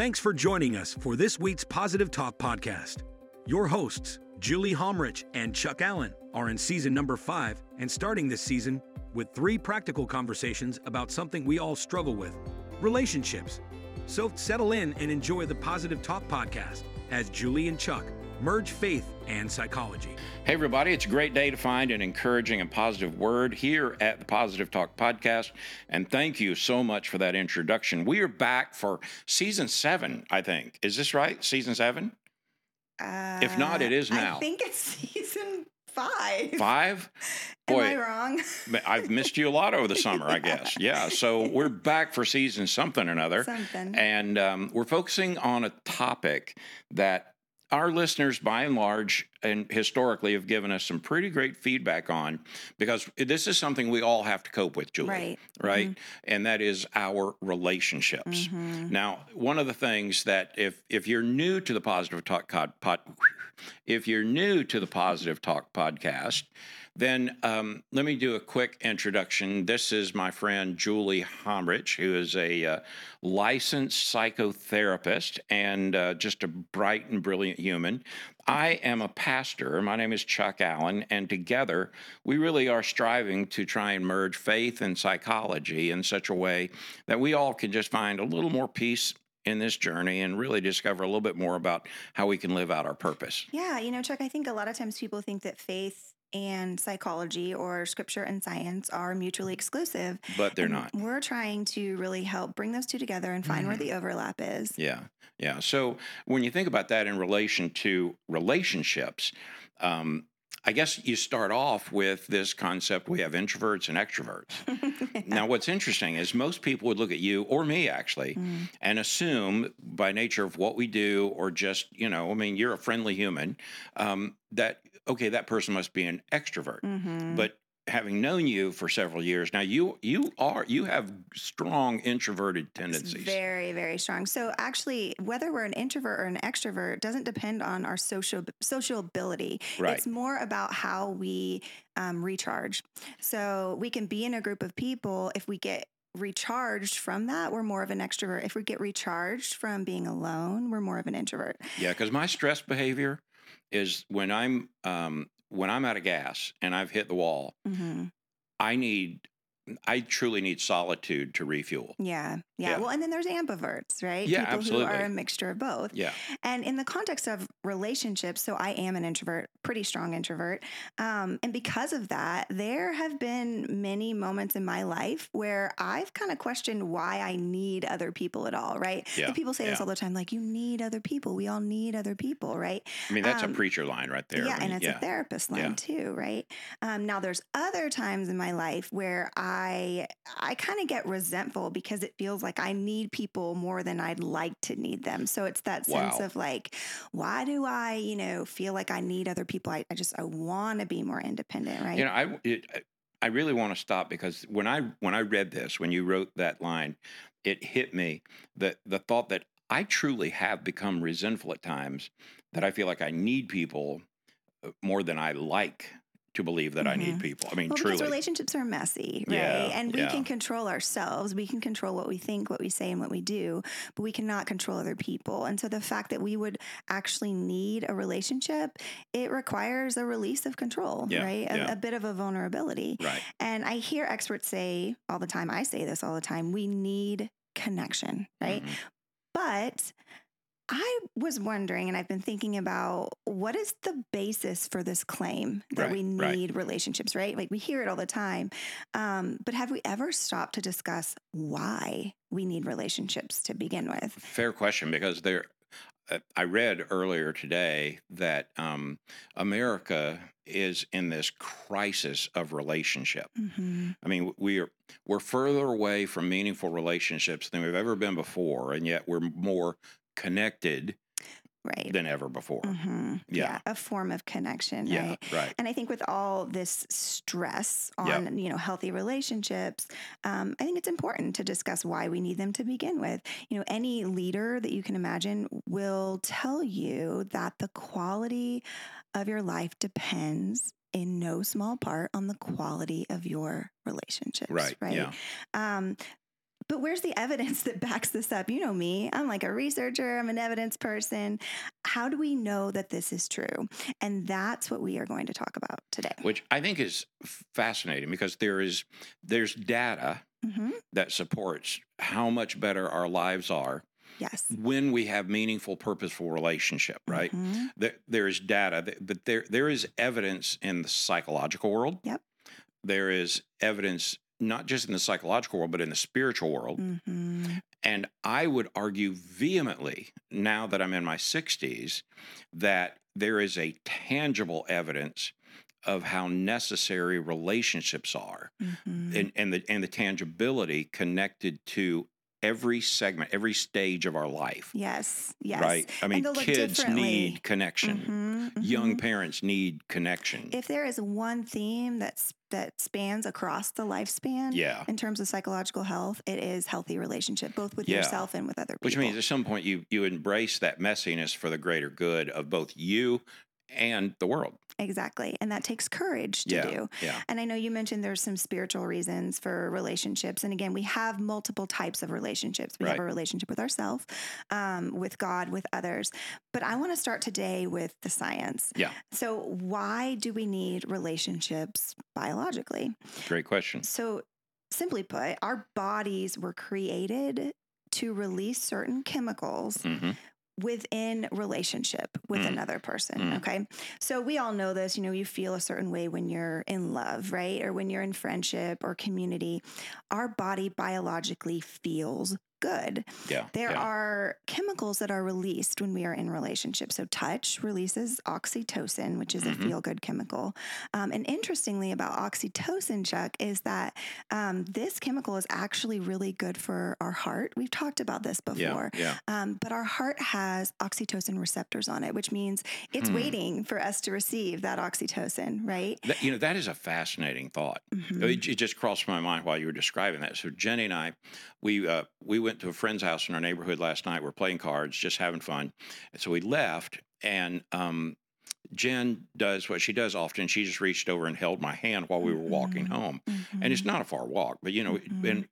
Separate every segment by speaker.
Speaker 1: Thanks for joining us for this week's Positive Talk podcast. Your hosts, Julie Homrich and Chuck Allen, are in season number five and starting this season with three practical conversations about something we all struggle with relationships. So settle in and enjoy the Positive Talk podcast as Julie and Chuck merge faith and psychology.
Speaker 2: Hey, everybody, it's a great day to find an encouraging and positive word here at the Positive Talk Podcast. And thank you so much for that introduction. We are back for season seven, I think. Is this right? Season seven?
Speaker 3: Uh,
Speaker 2: If not, it is now.
Speaker 3: I think it's season five.
Speaker 2: Five?
Speaker 3: Am I wrong?
Speaker 2: I've missed you a lot over the summer, I guess. Yeah. So we're back for season something or another.
Speaker 3: Something.
Speaker 2: And um, we're focusing on a topic that our listeners, by and large, and historically, have given us some pretty great feedback on because this is something we all have to cope with, Julie.
Speaker 3: Right.
Speaker 2: Right. And that is our relationships.
Speaker 3: Mhm.
Speaker 2: Now, one of the things that if if you're new to the Positive Talk pod, pod if you're new to the Positive Talk podcast, then um, let me do a quick introduction. This is my friend Julie Homrich, who is a uh, licensed psychotherapist and uh, just a bright and brilliant human. I am a pastor. My name is Chuck Allen, and together we really are striving to try and merge faith and psychology in such a way that we all can just find a little more peace in this journey and really discover a little bit more about how we can live out our purpose.
Speaker 3: Yeah, you know, Chuck, I think a lot of times people think that faith and psychology or scripture and science are mutually exclusive.
Speaker 2: But they're
Speaker 3: And
Speaker 2: not.
Speaker 3: We're trying to really help bring those two together and find where
Speaker 2: Mhm.
Speaker 3: the overlap is.
Speaker 2: Yeah, yeah. So when you think about that in relation to relationships, um, I guess you start off with this concept we have introverts and extroverts. Now, what's interesting is most people would look at you or me actually
Speaker 3: Mm.
Speaker 2: and assume by nature of what we do or just, you know, I mean, you're a friendly human, um, that, okay, that person must be an extrovert.
Speaker 3: Mhm.
Speaker 2: But having known you for several years now, you you are you have strong introverted
Speaker 3: It's
Speaker 2: tendencies.
Speaker 3: very, very strong. So actually, whether we're an introvert or an extrovert doesn't depend on our social social ability.
Speaker 2: Right.
Speaker 3: It's more about how we um, recharge. So we can be in a group of people if we get recharged from that we're more of an extrovert if we get recharged from being alone we're more of an introvert
Speaker 2: Yeah, because my stress behavior is when I'm um, when I'm out of gas and I've hit the wall,
Speaker 3: hmm
Speaker 2: I need I truly need solitude to refuel.
Speaker 3: yeah, yeah
Speaker 2: Yeah.
Speaker 3: well and then there's ambiverts right
Speaker 2: Yeah,
Speaker 3: people who are a mixture of both
Speaker 2: Yeah,
Speaker 3: And in the context of relationships, so I am an introvert, pretty strong introvert. Um, and because of that, there have been many moments in my life where I've kind of questioned why I need other people at all, right?
Speaker 2: Yeah,
Speaker 3: And people say this all the time like, you need other people. We all need other people, right?
Speaker 2: I mean that's
Speaker 3: Um,
Speaker 2: a preacher line right there.
Speaker 3: Yeah,
Speaker 2: I mean,
Speaker 3: and it's
Speaker 2: yeah.
Speaker 3: a therapist line
Speaker 2: Yeah.
Speaker 3: too, right? Um, now, there's other times in my life where I I I kind of get resentful because it feels like I need people more than I'd like to need them. So it's that sense
Speaker 2: Wow.
Speaker 3: of like, why do I, you know, feel like I need other people? I, I just I want to be more independent, right?
Speaker 2: You know, I it, I really want to stop because when I when I read this, when you wrote that line, it hit me that the thought that I truly have become resentful at times that I feel like I need people uh, more than I like to believe that I need
Speaker 3: Mhm.
Speaker 2: people. I mean,
Speaker 3: well, because
Speaker 2: truly.
Speaker 3: relationships are messy, right?
Speaker 2: Yeah,
Speaker 3: and we
Speaker 2: yeah.
Speaker 3: can control ourselves. We can control what we think, what we say, and what we do, but we cannot control other people. And so the fact that we would actually need a relationship, it requires a release of control,
Speaker 2: Yeah,
Speaker 3: right? A, a bit of a vulnerability.
Speaker 2: Right.
Speaker 3: And I hear experts say all the time, I say this all the time, we need connection, right?
Speaker 2: Mhm.
Speaker 3: But I was wondering, and I've been thinking about what is the basis for this claim that
Speaker 2: Right,
Speaker 3: we
Speaker 2: right.
Speaker 3: need relationships, right? Like we hear it all the time. Um, but have we ever stopped to discuss why we need relationships to begin with?
Speaker 2: Fair question because there. uh, I read earlier today that um, America is in this crisis of relationship.
Speaker 3: hmm
Speaker 2: I mean, we are we're further away from meaningful relationships than we've ever been before, and yet we're more connected
Speaker 3: Right.
Speaker 2: than ever before.
Speaker 3: hmm
Speaker 2: Yeah.
Speaker 3: A form of connection,
Speaker 2: Yeah,
Speaker 3: right?
Speaker 2: right.
Speaker 3: And I think with all this stress
Speaker 2: Yeah.
Speaker 3: on, you know, healthy relationships, um, I think it's important to discuss why we need them to begin with. You know, any leader that you can imagine will tell you that the quality of your life depends in no small part on the quality of your relationships.
Speaker 2: Right.
Speaker 3: Right.
Speaker 2: Yeah.
Speaker 3: Um, but where's the evidence that backs this up? You know me, I'm like a researcher, I'm an evidence person. How do we know that this is true? And that's what we are going to talk about today.
Speaker 2: Which I think is fascinating because there is there's data
Speaker 3: hmm
Speaker 2: that supports how much better our lives are
Speaker 3: Yes.
Speaker 2: when we have meaningful, purposeful relationship, right?
Speaker 3: Mhm.
Speaker 2: There, there is data, that, but there there is evidence in the psychological world.
Speaker 3: Yep.
Speaker 2: There is evidence not just in the psychological world, but in the spiritual world.
Speaker 3: Mhm.
Speaker 2: And I would argue vehemently, now that I'm in my 60s, that there is a tangible evidence of how necessary relationships are
Speaker 3: Mhm.
Speaker 2: and, and the and the tangibility connected to every segment, every stage of our life.
Speaker 3: Yes. Yes.
Speaker 2: Right. I mean, kids need connection.
Speaker 3: Mhm,
Speaker 2: Young
Speaker 3: mhm.
Speaker 2: parents need connection.
Speaker 3: If there is one theme that's that spans across the lifespan
Speaker 2: yeah.
Speaker 3: in terms of psychological health, it is healthy relationship, both with
Speaker 2: Yeah.
Speaker 3: yourself and with other people.
Speaker 2: Which means at some point you you embrace that messiness for the greater good of both you and the world.
Speaker 3: Exactly, and that takes courage to
Speaker 2: yeah.
Speaker 3: do.
Speaker 2: Yeah.
Speaker 3: And I know you mentioned there's some spiritual reasons for relationships. And again, we have multiple types of relationships. We have a relationship with ourselves, um, with God, with others. But I want to start today with the science.
Speaker 2: Yeah.
Speaker 3: So, why do we need relationships biologically?
Speaker 2: Great question.
Speaker 3: So, simply put, our bodies were created to release certain chemicals
Speaker 2: hmm
Speaker 3: within relationship with
Speaker 2: Mm.
Speaker 3: another person.
Speaker 2: Mm.
Speaker 3: Okay. So we all know this, you know, you feel a certain way when you're in love, right? Or when you're in friendship or community. Our body biologically feels good.
Speaker 2: Yeah.
Speaker 3: There
Speaker 2: yeah.
Speaker 3: are chemicals that are released when we are in relationship. So touch releases oxytocin, which is
Speaker 2: Mhm.
Speaker 3: a feel good chemical. Um, and interestingly about oxytocin, Chuck, is that um, this chemical is actually really good for our heart. We've talked about this before.
Speaker 2: Yeah. Yeah.
Speaker 3: Um, but our heart has oxytocin receptors on it, which means it's
Speaker 2: Hmm.
Speaker 3: waiting for us to receive that oxytocin, right?
Speaker 2: That, you know, that is a fascinating thought.
Speaker 3: Mhm.
Speaker 2: It, it just crossed my mind while you were describing that. So Jenny and I, we uh, we went to a friend's house in our neighborhood last night. We're playing cards, just having fun. And so we left, and um, Jen does what she does often. She just reached over and held my hand while we were walking
Speaker 3: Mhm.
Speaker 2: home. And it's
Speaker 3: Mhm.
Speaker 2: not a far walk, but you know,
Speaker 3: Mhm.
Speaker 2: and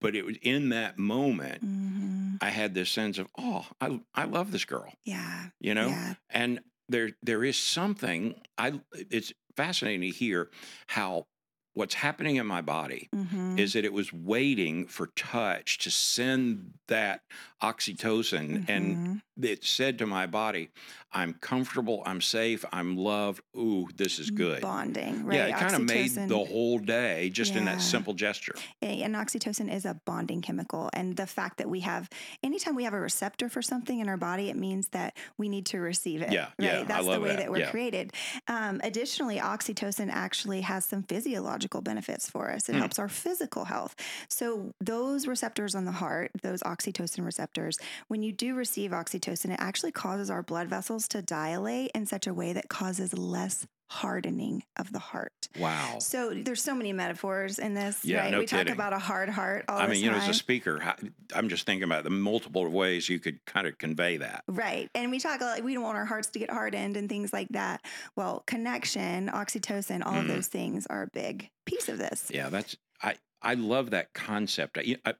Speaker 2: but it was in that moment
Speaker 3: Mhm.
Speaker 2: I had this sense of, oh, I I love this girl,
Speaker 3: Yeah.
Speaker 2: you know,
Speaker 3: Yeah.
Speaker 2: and there there is something I. It's fascinating to hear how what's happening in my body
Speaker 3: Mhm.
Speaker 2: is that it was waiting for touch to send that oxytocin and
Speaker 3: Mhm.
Speaker 2: it said to my body i'm comfortable i'm safe i'm loved ooh this is good
Speaker 3: Bonding, right?
Speaker 2: yeah it kind of made the whole day just in that simple gesture
Speaker 3: And oxytocin is a bonding chemical. And the fact that we have, anytime we have a receptor for something in our body, it means that we need to receive it.
Speaker 2: Yeah,
Speaker 3: Right.
Speaker 2: yeah,
Speaker 3: That's the way
Speaker 2: that,
Speaker 3: that, we're
Speaker 2: yeah.
Speaker 3: created. Um, additionally, oxytocin actually has some physiological benefits for us. It
Speaker 2: Hmm.
Speaker 3: helps our physical health. So, those receptors on the heart, those oxytocin receptors, when you do receive oxytocin, it actually causes our blood vessels to dilate in such a way that causes less hardening of the heart.
Speaker 2: wow
Speaker 3: So there's so many metaphors in this,
Speaker 2: Yeah,
Speaker 3: right?
Speaker 2: no
Speaker 3: we talk
Speaker 2: kidding.
Speaker 3: about a hard heart all
Speaker 2: i mean you know as a speaker i'm just thinking about the multiple ways you could kind of convey that
Speaker 3: Right. And we talk like we don't want our hearts to get hardened and things like that. Well, connection, oxytocin, all of
Speaker 2: Mhm.
Speaker 3: those things are a big piece of this.
Speaker 2: yeah that's i i love that concept I, I,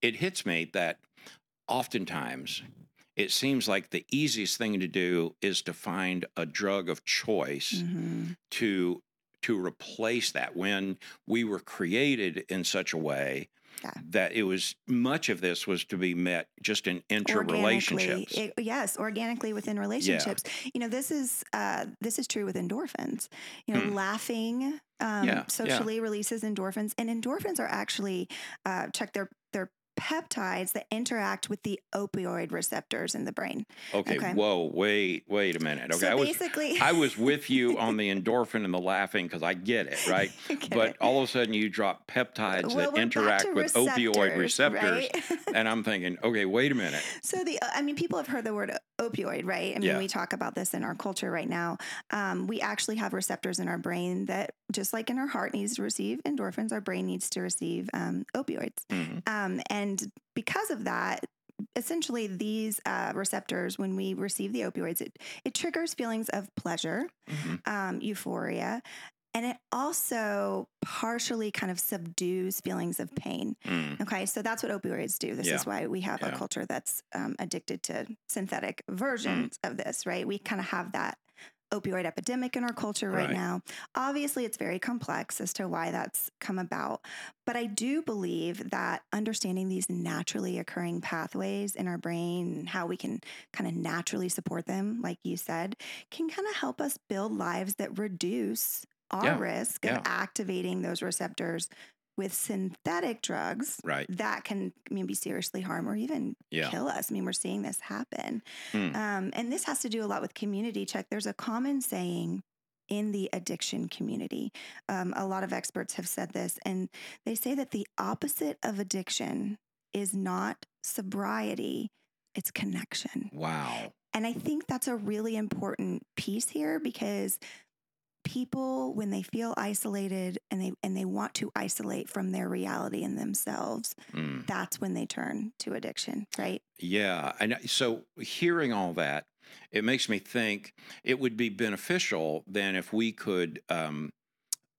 Speaker 2: it hits me that oftentimes it seems like the easiest thing to do is to find a drug of choice
Speaker 3: Mhm.
Speaker 2: to to replace that when we were created in such a way
Speaker 3: Yeah.
Speaker 2: that it was much of this was to be met just in interrelationships.
Speaker 3: It- yes, organically within relationships. You know, this is uh, this is true with endorphins. You know,
Speaker 2: Hmm.
Speaker 3: laughing um,
Speaker 2: Yeah, yeah.
Speaker 3: socially releases endorphins, and endorphins are actually uh, Chuck they're peptides that interact with the opioid receptors in the brain.
Speaker 2: okay,
Speaker 3: okay.
Speaker 2: whoa, wait, wait a minute. Okay,
Speaker 3: so
Speaker 2: I was
Speaker 3: basically,
Speaker 2: I was with you on the endorphin and the laughing because I get it, right?
Speaker 3: Get
Speaker 2: But
Speaker 3: it.
Speaker 2: all of a sudden you drop peptides
Speaker 3: Well,
Speaker 2: that interact with opioid
Speaker 3: receptors, right?
Speaker 2: and I'm thinking, okay, wait a minute.
Speaker 3: So the, I mean, people have heard the word opioid, right? I mean,
Speaker 2: Yeah.
Speaker 3: we talk about this in our culture right now. Um, we actually have receptors in our brain that, just like in our heart needs to receive endorphins, our brain needs to receive um, opioids.
Speaker 2: Mhm.
Speaker 3: Um, and because of that, essentially these uh, receptors, when we receive the opioids, it, it triggers feelings of pleasure,
Speaker 2: Mhm.
Speaker 3: um, euphoria. And it also partially kind of subdues feelings of pain.
Speaker 2: Mm.
Speaker 3: Okay, so that's what opioids do. This
Speaker 2: Yeah.
Speaker 3: is why we have
Speaker 2: Yeah.
Speaker 3: a culture that's um, addicted to synthetic versions of this, right? We kind of have that opioid epidemic in our culture right,
Speaker 2: Right.
Speaker 3: now. Obviously, it's very complex as to why that's come about. But I do believe that understanding these naturally occurring pathways in our brain and how we can kind of naturally support them, like you said, can kind of help us build lives that reduce our
Speaker 2: Yeah,
Speaker 3: risk
Speaker 2: yeah.
Speaker 3: of activating those receptors with synthetic drugs
Speaker 2: Right.
Speaker 3: that can maybe seriously harm or even
Speaker 2: Yeah.
Speaker 3: kill us. I mean, we're seeing this happen.
Speaker 2: Mm.
Speaker 3: Um, and this has to do a lot with community Chuck. There's a common saying in the addiction community. Um, a lot of experts have said this, and they say that the opposite of addiction is not sobriety, it's connection.
Speaker 2: Wow.
Speaker 3: And I think that's a really important piece here because people when they feel isolated and they and they want to isolate from their reality and themselves,
Speaker 2: Mm.
Speaker 3: that's when they turn to addiction, right?
Speaker 2: Yeah. And so hearing all that, it makes me think it would be beneficial then if we could um,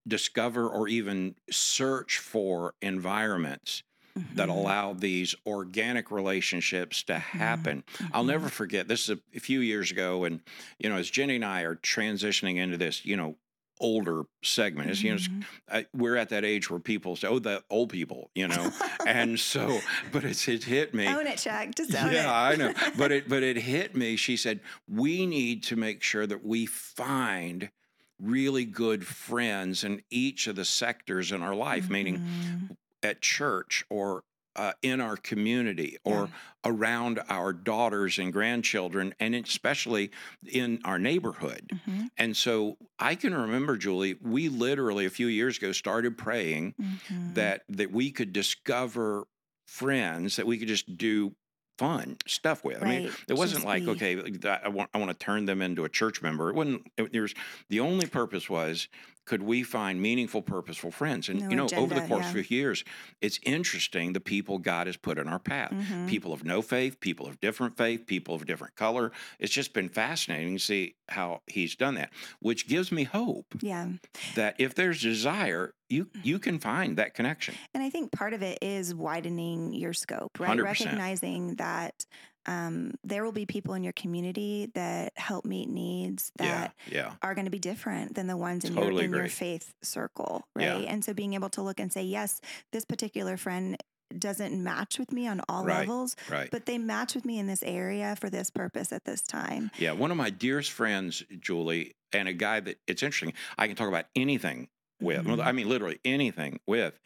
Speaker 2: discover or even search for environments that
Speaker 3: Mhm.
Speaker 2: allow these organic relationships to happen. I'll
Speaker 3: Mhm.
Speaker 2: never forget this is a, few years ago, and you know, as Jenny and I are transitioning into this, you know, older segment, is you know, it's-
Speaker 3: Mhm.
Speaker 2: I, we're at that age where people say, "Oh, the old people," you know, and so, but it's it hit me.
Speaker 3: Own it, Chuck. Just own it.
Speaker 2: Yeah, I know. But it but it hit me. She said, "We need to make sure that we find really good friends in each of the sectors in our life, meaning
Speaker 3: Mhm.
Speaker 2: At church or uh, in our community or around our daughters and grandchildren, and especially in our neighborhood.
Speaker 3: Mhm.
Speaker 2: And so I can remember, Julie, we literally a few years ago started praying
Speaker 3: Mhm.
Speaker 2: that that we could discover friends that we could just do fun stuff with. I mean, it wasn't
Speaker 3: just
Speaker 2: like
Speaker 3: be-
Speaker 2: okay, I want I want to turn them into a church member. It wasn't. It, there's the only purpose was could we find meaningful, purposeful friends? And
Speaker 3: No
Speaker 2: you know, over the course
Speaker 3: yeah.
Speaker 2: of years, it's interesting the people God has put in our path.
Speaker 3: Mhm.
Speaker 2: People of no faith, people of different faith, people of different color. It's just been fascinating to see how He's done that, which gives me hope
Speaker 3: Yeah.
Speaker 2: that if there's desire, you
Speaker 3: Mm-hmm.
Speaker 2: you can find that connection.
Speaker 3: And I think part of it is widening your scope, right?
Speaker 2: 100%.
Speaker 3: Recognizing that um, there will be people in your community that help meet needs that
Speaker 2: yeah, yeah,
Speaker 3: are going to be different than the ones in,
Speaker 2: Totally
Speaker 3: your, in your faith circle,
Speaker 2: Yeah.
Speaker 3: right? And so being able to look and say, yes, this particular friend doesn't match with me on all
Speaker 2: Right.
Speaker 3: levels,
Speaker 2: right.
Speaker 3: but they match with me in this area for this purpose at this time.
Speaker 2: yeah, one of my dearest friends, Julie, and a guy that it's interesting. I can talk about anything with.
Speaker 3: Mhm.
Speaker 2: I mean, literally anything with.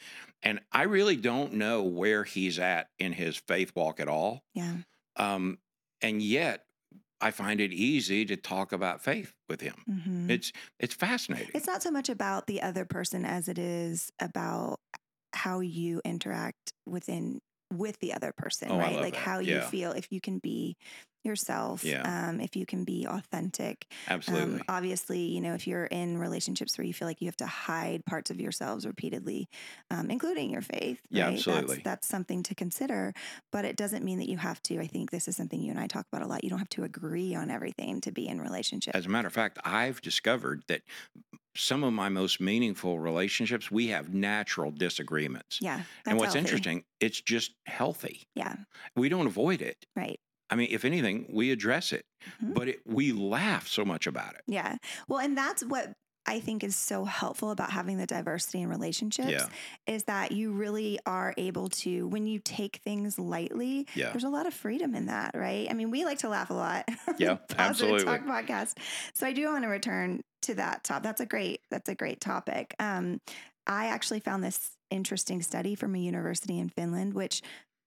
Speaker 2: And I really don't know where he's at in his faith walk at all.
Speaker 3: Yeah.
Speaker 2: Um, and yet, I find it easy to talk about faith with him.
Speaker 3: Mhm.
Speaker 2: It's it's fascinating.
Speaker 3: It's not so much about the other person as it is about how you interact within with the other person,
Speaker 2: Oh,
Speaker 3: right? Like
Speaker 2: that.
Speaker 3: how you
Speaker 2: Yeah.
Speaker 3: feel if you can be yourself,
Speaker 2: Yeah.
Speaker 3: um, if you can be authentic.
Speaker 2: Absolutely.
Speaker 3: Um, obviously, you know, if you're in relationships where you feel like you have to hide parts of yourselves repeatedly, um, including your faith,
Speaker 2: Yeah,
Speaker 3: right?
Speaker 2: absolutely.
Speaker 3: That's, that's something to consider, but it doesn't mean that you have to. I think this is something you and I talk about a lot. You don't have to agree on everything to be in relationship.
Speaker 2: As a matter of fact, I've discovered that some of my most meaningful relationships, we have natural disagreements.
Speaker 3: yeah.
Speaker 2: and what's
Speaker 3: healthy.
Speaker 2: interesting, it's just healthy.
Speaker 3: Yeah.
Speaker 2: We don't avoid it.
Speaker 3: Right.
Speaker 2: I mean, if anything, we address it,
Speaker 3: Mhm.
Speaker 2: but it, we laugh so much about it.
Speaker 3: Yeah. Well, and that's what I think is so helpful about having the diversity in relationships
Speaker 2: Yeah.
Speaker 3: is that you really are able to, when you take things lightly,
Speaker 2: Yeah.
Speaker 3: there's a lot of freedom in that, right? I mean, we like to laugh a lot.
Speaker 2: Yeah, absolutely.
Speaker 3: Talk podcast. So I do want to return to that top. That's a great, that's a great topic. Um, I actually found this interesting study from a university in Finland, which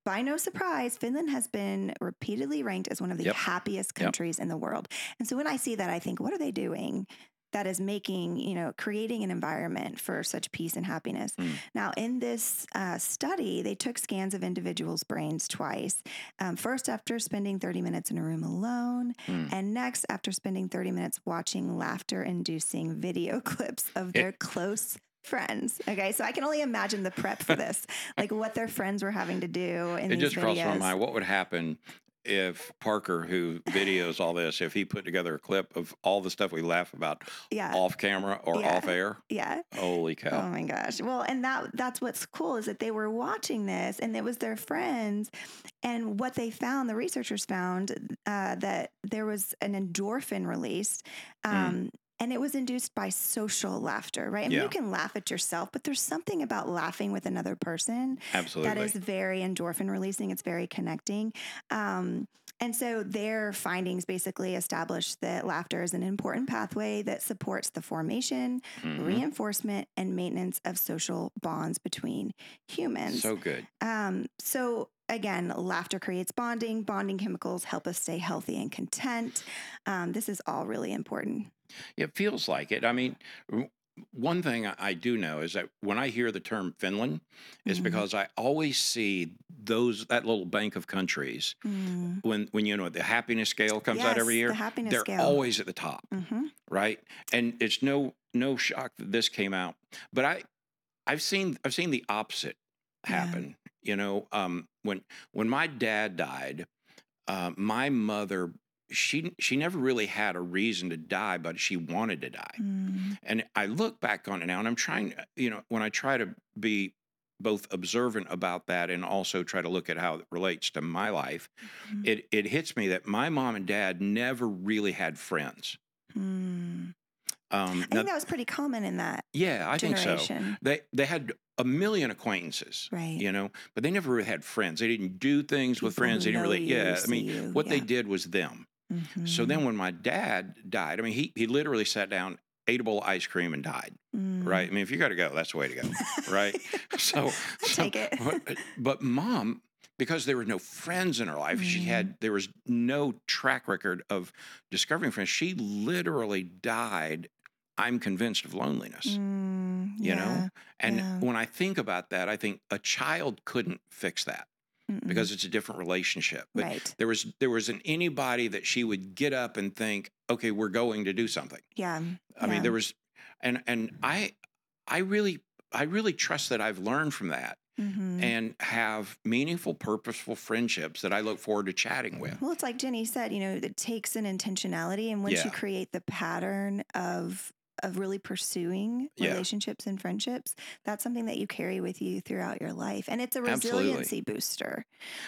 Speaker 3: by no surprise, Finland has been repeatedly ranked as one of the
Speaker 2: Yep.
Speaker 3: happiest
Speaker 2: Yep.
Speaker 3: countries in the world. And so when I see that, I think, what are they doing that is making, you know, creating an environment for such peace and happiness?
Speaker 2: Mm.
Speaker 3: Now, in this uh, study, they took scans of individuals' brains twice. Um, first, after spending 30 minutes in a room alone,
Speaker 2: Mm.
Speaker 3: and next, after spending 30 minutes watching laughter inducing video clips of their close friends. Okay, so I can only imagine the prep for this, like what their friends were having to do in
Speaker 2: It just crossed my mind what would happen if Parker, who videos all this, if he put together a clip of all the stuff we laugh about
Speaker 3: Yeah.
Speaker 2: off camera or
Speaker 3: Yeah.
Speaker 2: off air.
Speaker 3: Yeah.
Speaker 2: Holy cow.
Speaker 3: Oh my gosh. Well, and that that's what's cool is that they were watching this and it was their friends and what they found, the researchers found uh, that there was an endorphin released
Speaker 2: Hmm.
Speaker 3: um, and it was induced by social laughter, right? I mean,
Speaker 2: Yeah.
Speaker 3: you can laugh at yourself, but there's something about laughing with another person
Speaker 2: Absolutely.
Speaker 3: that is very endorphin releasing. It's very connecting. Um, and so their findings basically established that laughter is an important pathway that supports the formation,
Speaker 2: Mhm.
Speaker 3: reinforcement, and maintenance of social bonds between humans.
Speaker 2: So good.
Speaker 3: Um, so again, laughter creates bonding. Bonding chemicals help us stay healthy and content. Um, this is all really important.
Speaker 2: It feels like it. I mean, one thing I- do know is that when I hear the term Finland, is
Speaker 3: Mhm.
Speaker 2: because I always see those that little bank of countries
Speaker 3: Mm.
Speaker 2: when when you know the happiness scale comes out every year.
Speaker 3: The happiness
Speaker 2: They're
Speaker 3: scale.
Speaker 2: always at the top,
Speaker 3: hmm
Speaker 2: right? And it's no no shock that this came out. But I I've seen I've seen the opposite
Speaker 3: Yeah.
Speaker 2: happen. You know, um, when when my dad died, uh, my mother she she never really had a reason to die, but she wanted to die.
Speaker 3: Mm.
Speaker 2: And I look back on it now, and I'm trying, you know, when I try to be both observant about that and also try to look at how it relates to my life,
Speaker 3: Mhm.
Speaker 2: it it hits me that my mom and dad never really had friends.
Speaker 3: Mm.
Speaker 2: Um,
Speaker 3: I
Speaker 2: now-
Speaker 3: think that was pretty common in that
Speaker 2: yeah, I think so. They they had a million acquaintances,
Speaker 3: Right.
Speaker 2: you know, but they never really had friends. They didn't do things with
Speaker 3: People who
Speaker 2: friends. They didn't really,
Speaker 3: you,
Speaker 2: yeah. I mean,
Speaker 3: you,
Speaker 2: what they did was them. So
Speaker 3: Mhm.
Speaker 2: then when my dad died, I mean, he he literally sat down, ate a bowl of ice cream, and died.
Speaker 3: Mm.
Speaker 2: right? I mean, if you got to go, that's the way to go, right? So, so-
Speaker 3: take it.
Speaker 2: But, but mom, because there were no friends in her life, she
Speaker 3: Mhm.
Speaker 2: had there was no track record of discovering friends. She literally died. I'm convinced of loneliness,
Speaker 3: Mm,
Speaker 2: you know. And
Speaker 3: yeah.
Speaker 2: when I think about that, I think a child couldn't fix that
Speaker 3: Mm-mm.
Speaker 2: because it's a different relationship. But
Speaker 3: right.
Speaker 2: there was there wasn't anybody that she would get up and think, okay, we're going to do something.
Speaker 3: Yeah.
Speaker 2: I mean, there was, and and I, I really, I really trust that I've learned from that
Speaker 3: Mhm.
Speaker 2: and have meaningful, purposeful friendships that I look forward to chatting with.
Speaker 3: Well, it's like Jenny said, you know, it takes an intentionality, and once
Speaker 2: Yeah.
Speaker 3: you create the pattern of of really pursuing
Speaker 2: Yeah.
Speaker 3: relationships and friendships, that's something that you carry with you throughout your life, and it's a
Speaker 2: Absolutely.
Speaker 3: resiliency booster.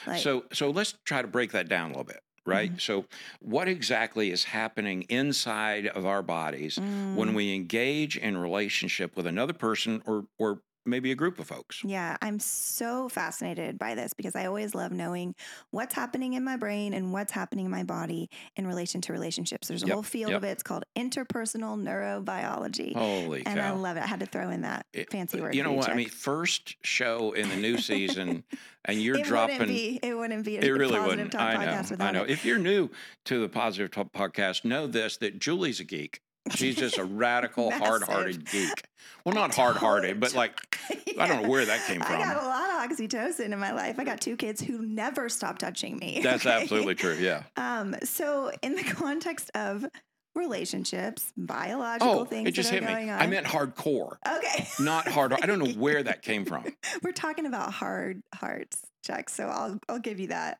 Speaker 3: Like,
Speaker 2: so, so let's try to break that down a little bit, right?
Speaker 3: Mm-hmm.
Speaker 2: So, what exactly is happening inside of our bodies when
Speaker 3: mm,
Speaker 2: we engage in relationship with another person or or maybe a group of folks?
Speaker 3: Yeah, I'm so fascinated by this because I always love knowing what's happening in my brain and what's happening in my body in relation to relationships. There's a
Speaker 2: Yep,
Speaker 3: whole field
Speaker 2: yep.
Speaker 3: of it. It's called interpersonal neurobiology.
Speaker 2: Holy
Speaker 3: and I love it. I had to throw in that
Speaker 2: It-
Speaker 3: fancy word.
Speaker 2: you know what? I mean, first show in the new season, and you're dropping.
Speaker 3: it
Speaker 2: dropping.
Speaker 3: wouldn't be. It wouldn't be. A
Speaker 2: It really
Speaker 3: positive
Speaker 2: wouldn't. I
Speaker 3: podcast
Speaker 2: know.
Speaker 3: without
Speaker 2: I know.
Speaker 3: It.
Speaker 2: If you're new to the Positive Talk podcast, know this that Julie's a geek. She's just a radical, hard-hearted geek. Well, not hard-hearted, but like I don't know where that came from.
Speaker 3: I got a lot of oxytocin in my life. I got two kids who never stop touching me.
Speaker 2: That's
Speaker 3: okay?
Speaker 2: absolutely true. Yeah.
Speaker 3: Um, so in the context of relationships, biological
Speaker 2: Oh,
Speaker 3: things
Speaker 2: it just hit me.
Speaker 3: going on.
Speaker 2: I meant hardcore,
Speaker 3: okay.
Speaker 2: not hard. I don't know where that came from.
Speaker 3: We're talking about hard hearts, Chuck. So I'll I'll give you that.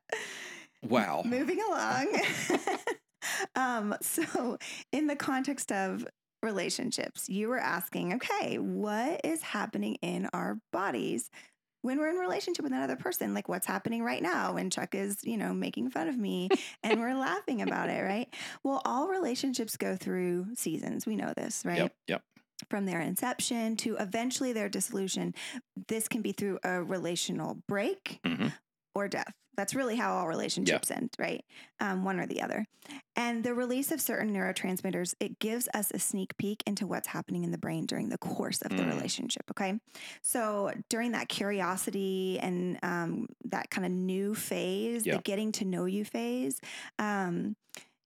Speaker 2: Wow.
Speaker 3: Moving along. um, so in the context of relationships, you were asking, okay, what is happening in our bodies when we're in relationship with another person? Like what's happening right now when Chuck is, you know, making fun of me and we're laughing about it, right? Well, all relationships go through seasons. We know this, right?
Speaker 2: Yep. Yep.
Speaker 3: from their inception to eventually their dissolution. This can be through a relational break
Speaker 2: Mhm.
Speaker 3: Or death. That's really how all relationships end, right? Um, one or the other. And the release of certain neurotransmitters, it gives us a sneak peek into what's happening in the brain during the course of the
Speaker 2: Mm.
Speaker 3: relationship. Okay. So during that curiosity and um, that kind of new phase, the getting to know you phase, um,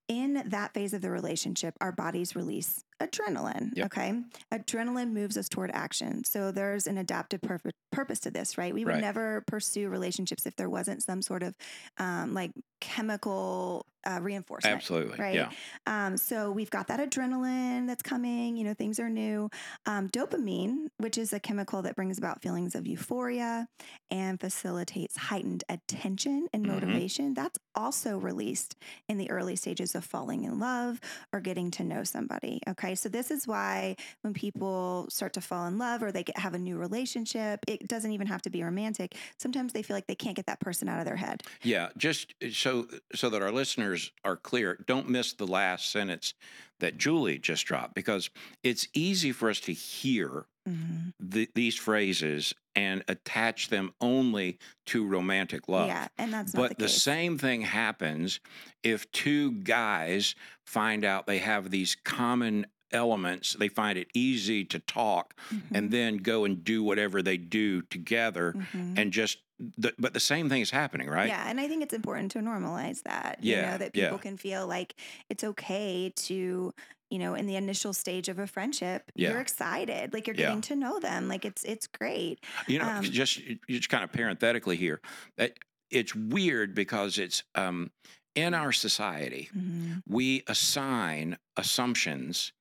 Speaker 3: in that phase of the relationship, our bodies release adrenaline.
Speaker 2: Yep.
Speaker 3: Okay. Adrenaline moves us toward action. So there's an adaptive purpose purpose to this, right? We would
Speaker 2: Right.
Speaker 3: never pursue relationships if there wasn't some sort of um, like chemical uh, reinforcement.
Speaker 2: Absolutely.
Speaker 3: Right.
Speaker 2: Yeah.
Speaker 3: Um, so we've got that adrenaline that's coming, you know, things are new. Um, dopamine, which is a chemical that brings about feelings of euphoria and facilitates heightened attention and
Speaker 2: Mhm.
Speaker 3: motivation, that's also released in the early stages of falling in love or getting to know somebody. Okay. So this is why when people start to fall in love or they get, have a new relationship, it doesn't even have to be romantic. Sometimes they feel like they can't get that person out of their head.
Speaker 2: Yeah. Just uh, so so that our listeners are clear, don't miss the last sentence that Julie just dropped because it's easy for us to hear
Speaker 3: Mhm.
Speaker 2: the, these phrases and attach them only to romantic love.
Speaker 3: Yeah. And that's not
Speaker 2: But
Speaker 3: the
Speaker 2: the, same thing happens if two guys find out they have these common elements. They find it easy to talk
Speaker 3: Mhm.
Speaker 2: and then go and do whatever they do together
Speaker 3: Mhm.
Speaker 2: and just, the, but the same thing is happening, right?
Speaker 3: Yeah, and I think it's important to normalize that. You
Speaker 2: Yeah,
Speaker 3: know, that
Speaker 2: yeah.
Speaker 3: people can feel like it's okay to, you know, in the initial stage of a friendship,
Speaker 2: Yeah.
Speaker 3: you're excited, like you're
Speaker 2: Yeah.
Speaker 3: getting to know them, like it's it's great.
Speaker 2: You know,
Speaker 3: Um,
Speaker 2: just just kind of parenthetically here, that it's weird because it's um, in our society
Speaker 3: Mhm.
Speaker 2: we assign assumptions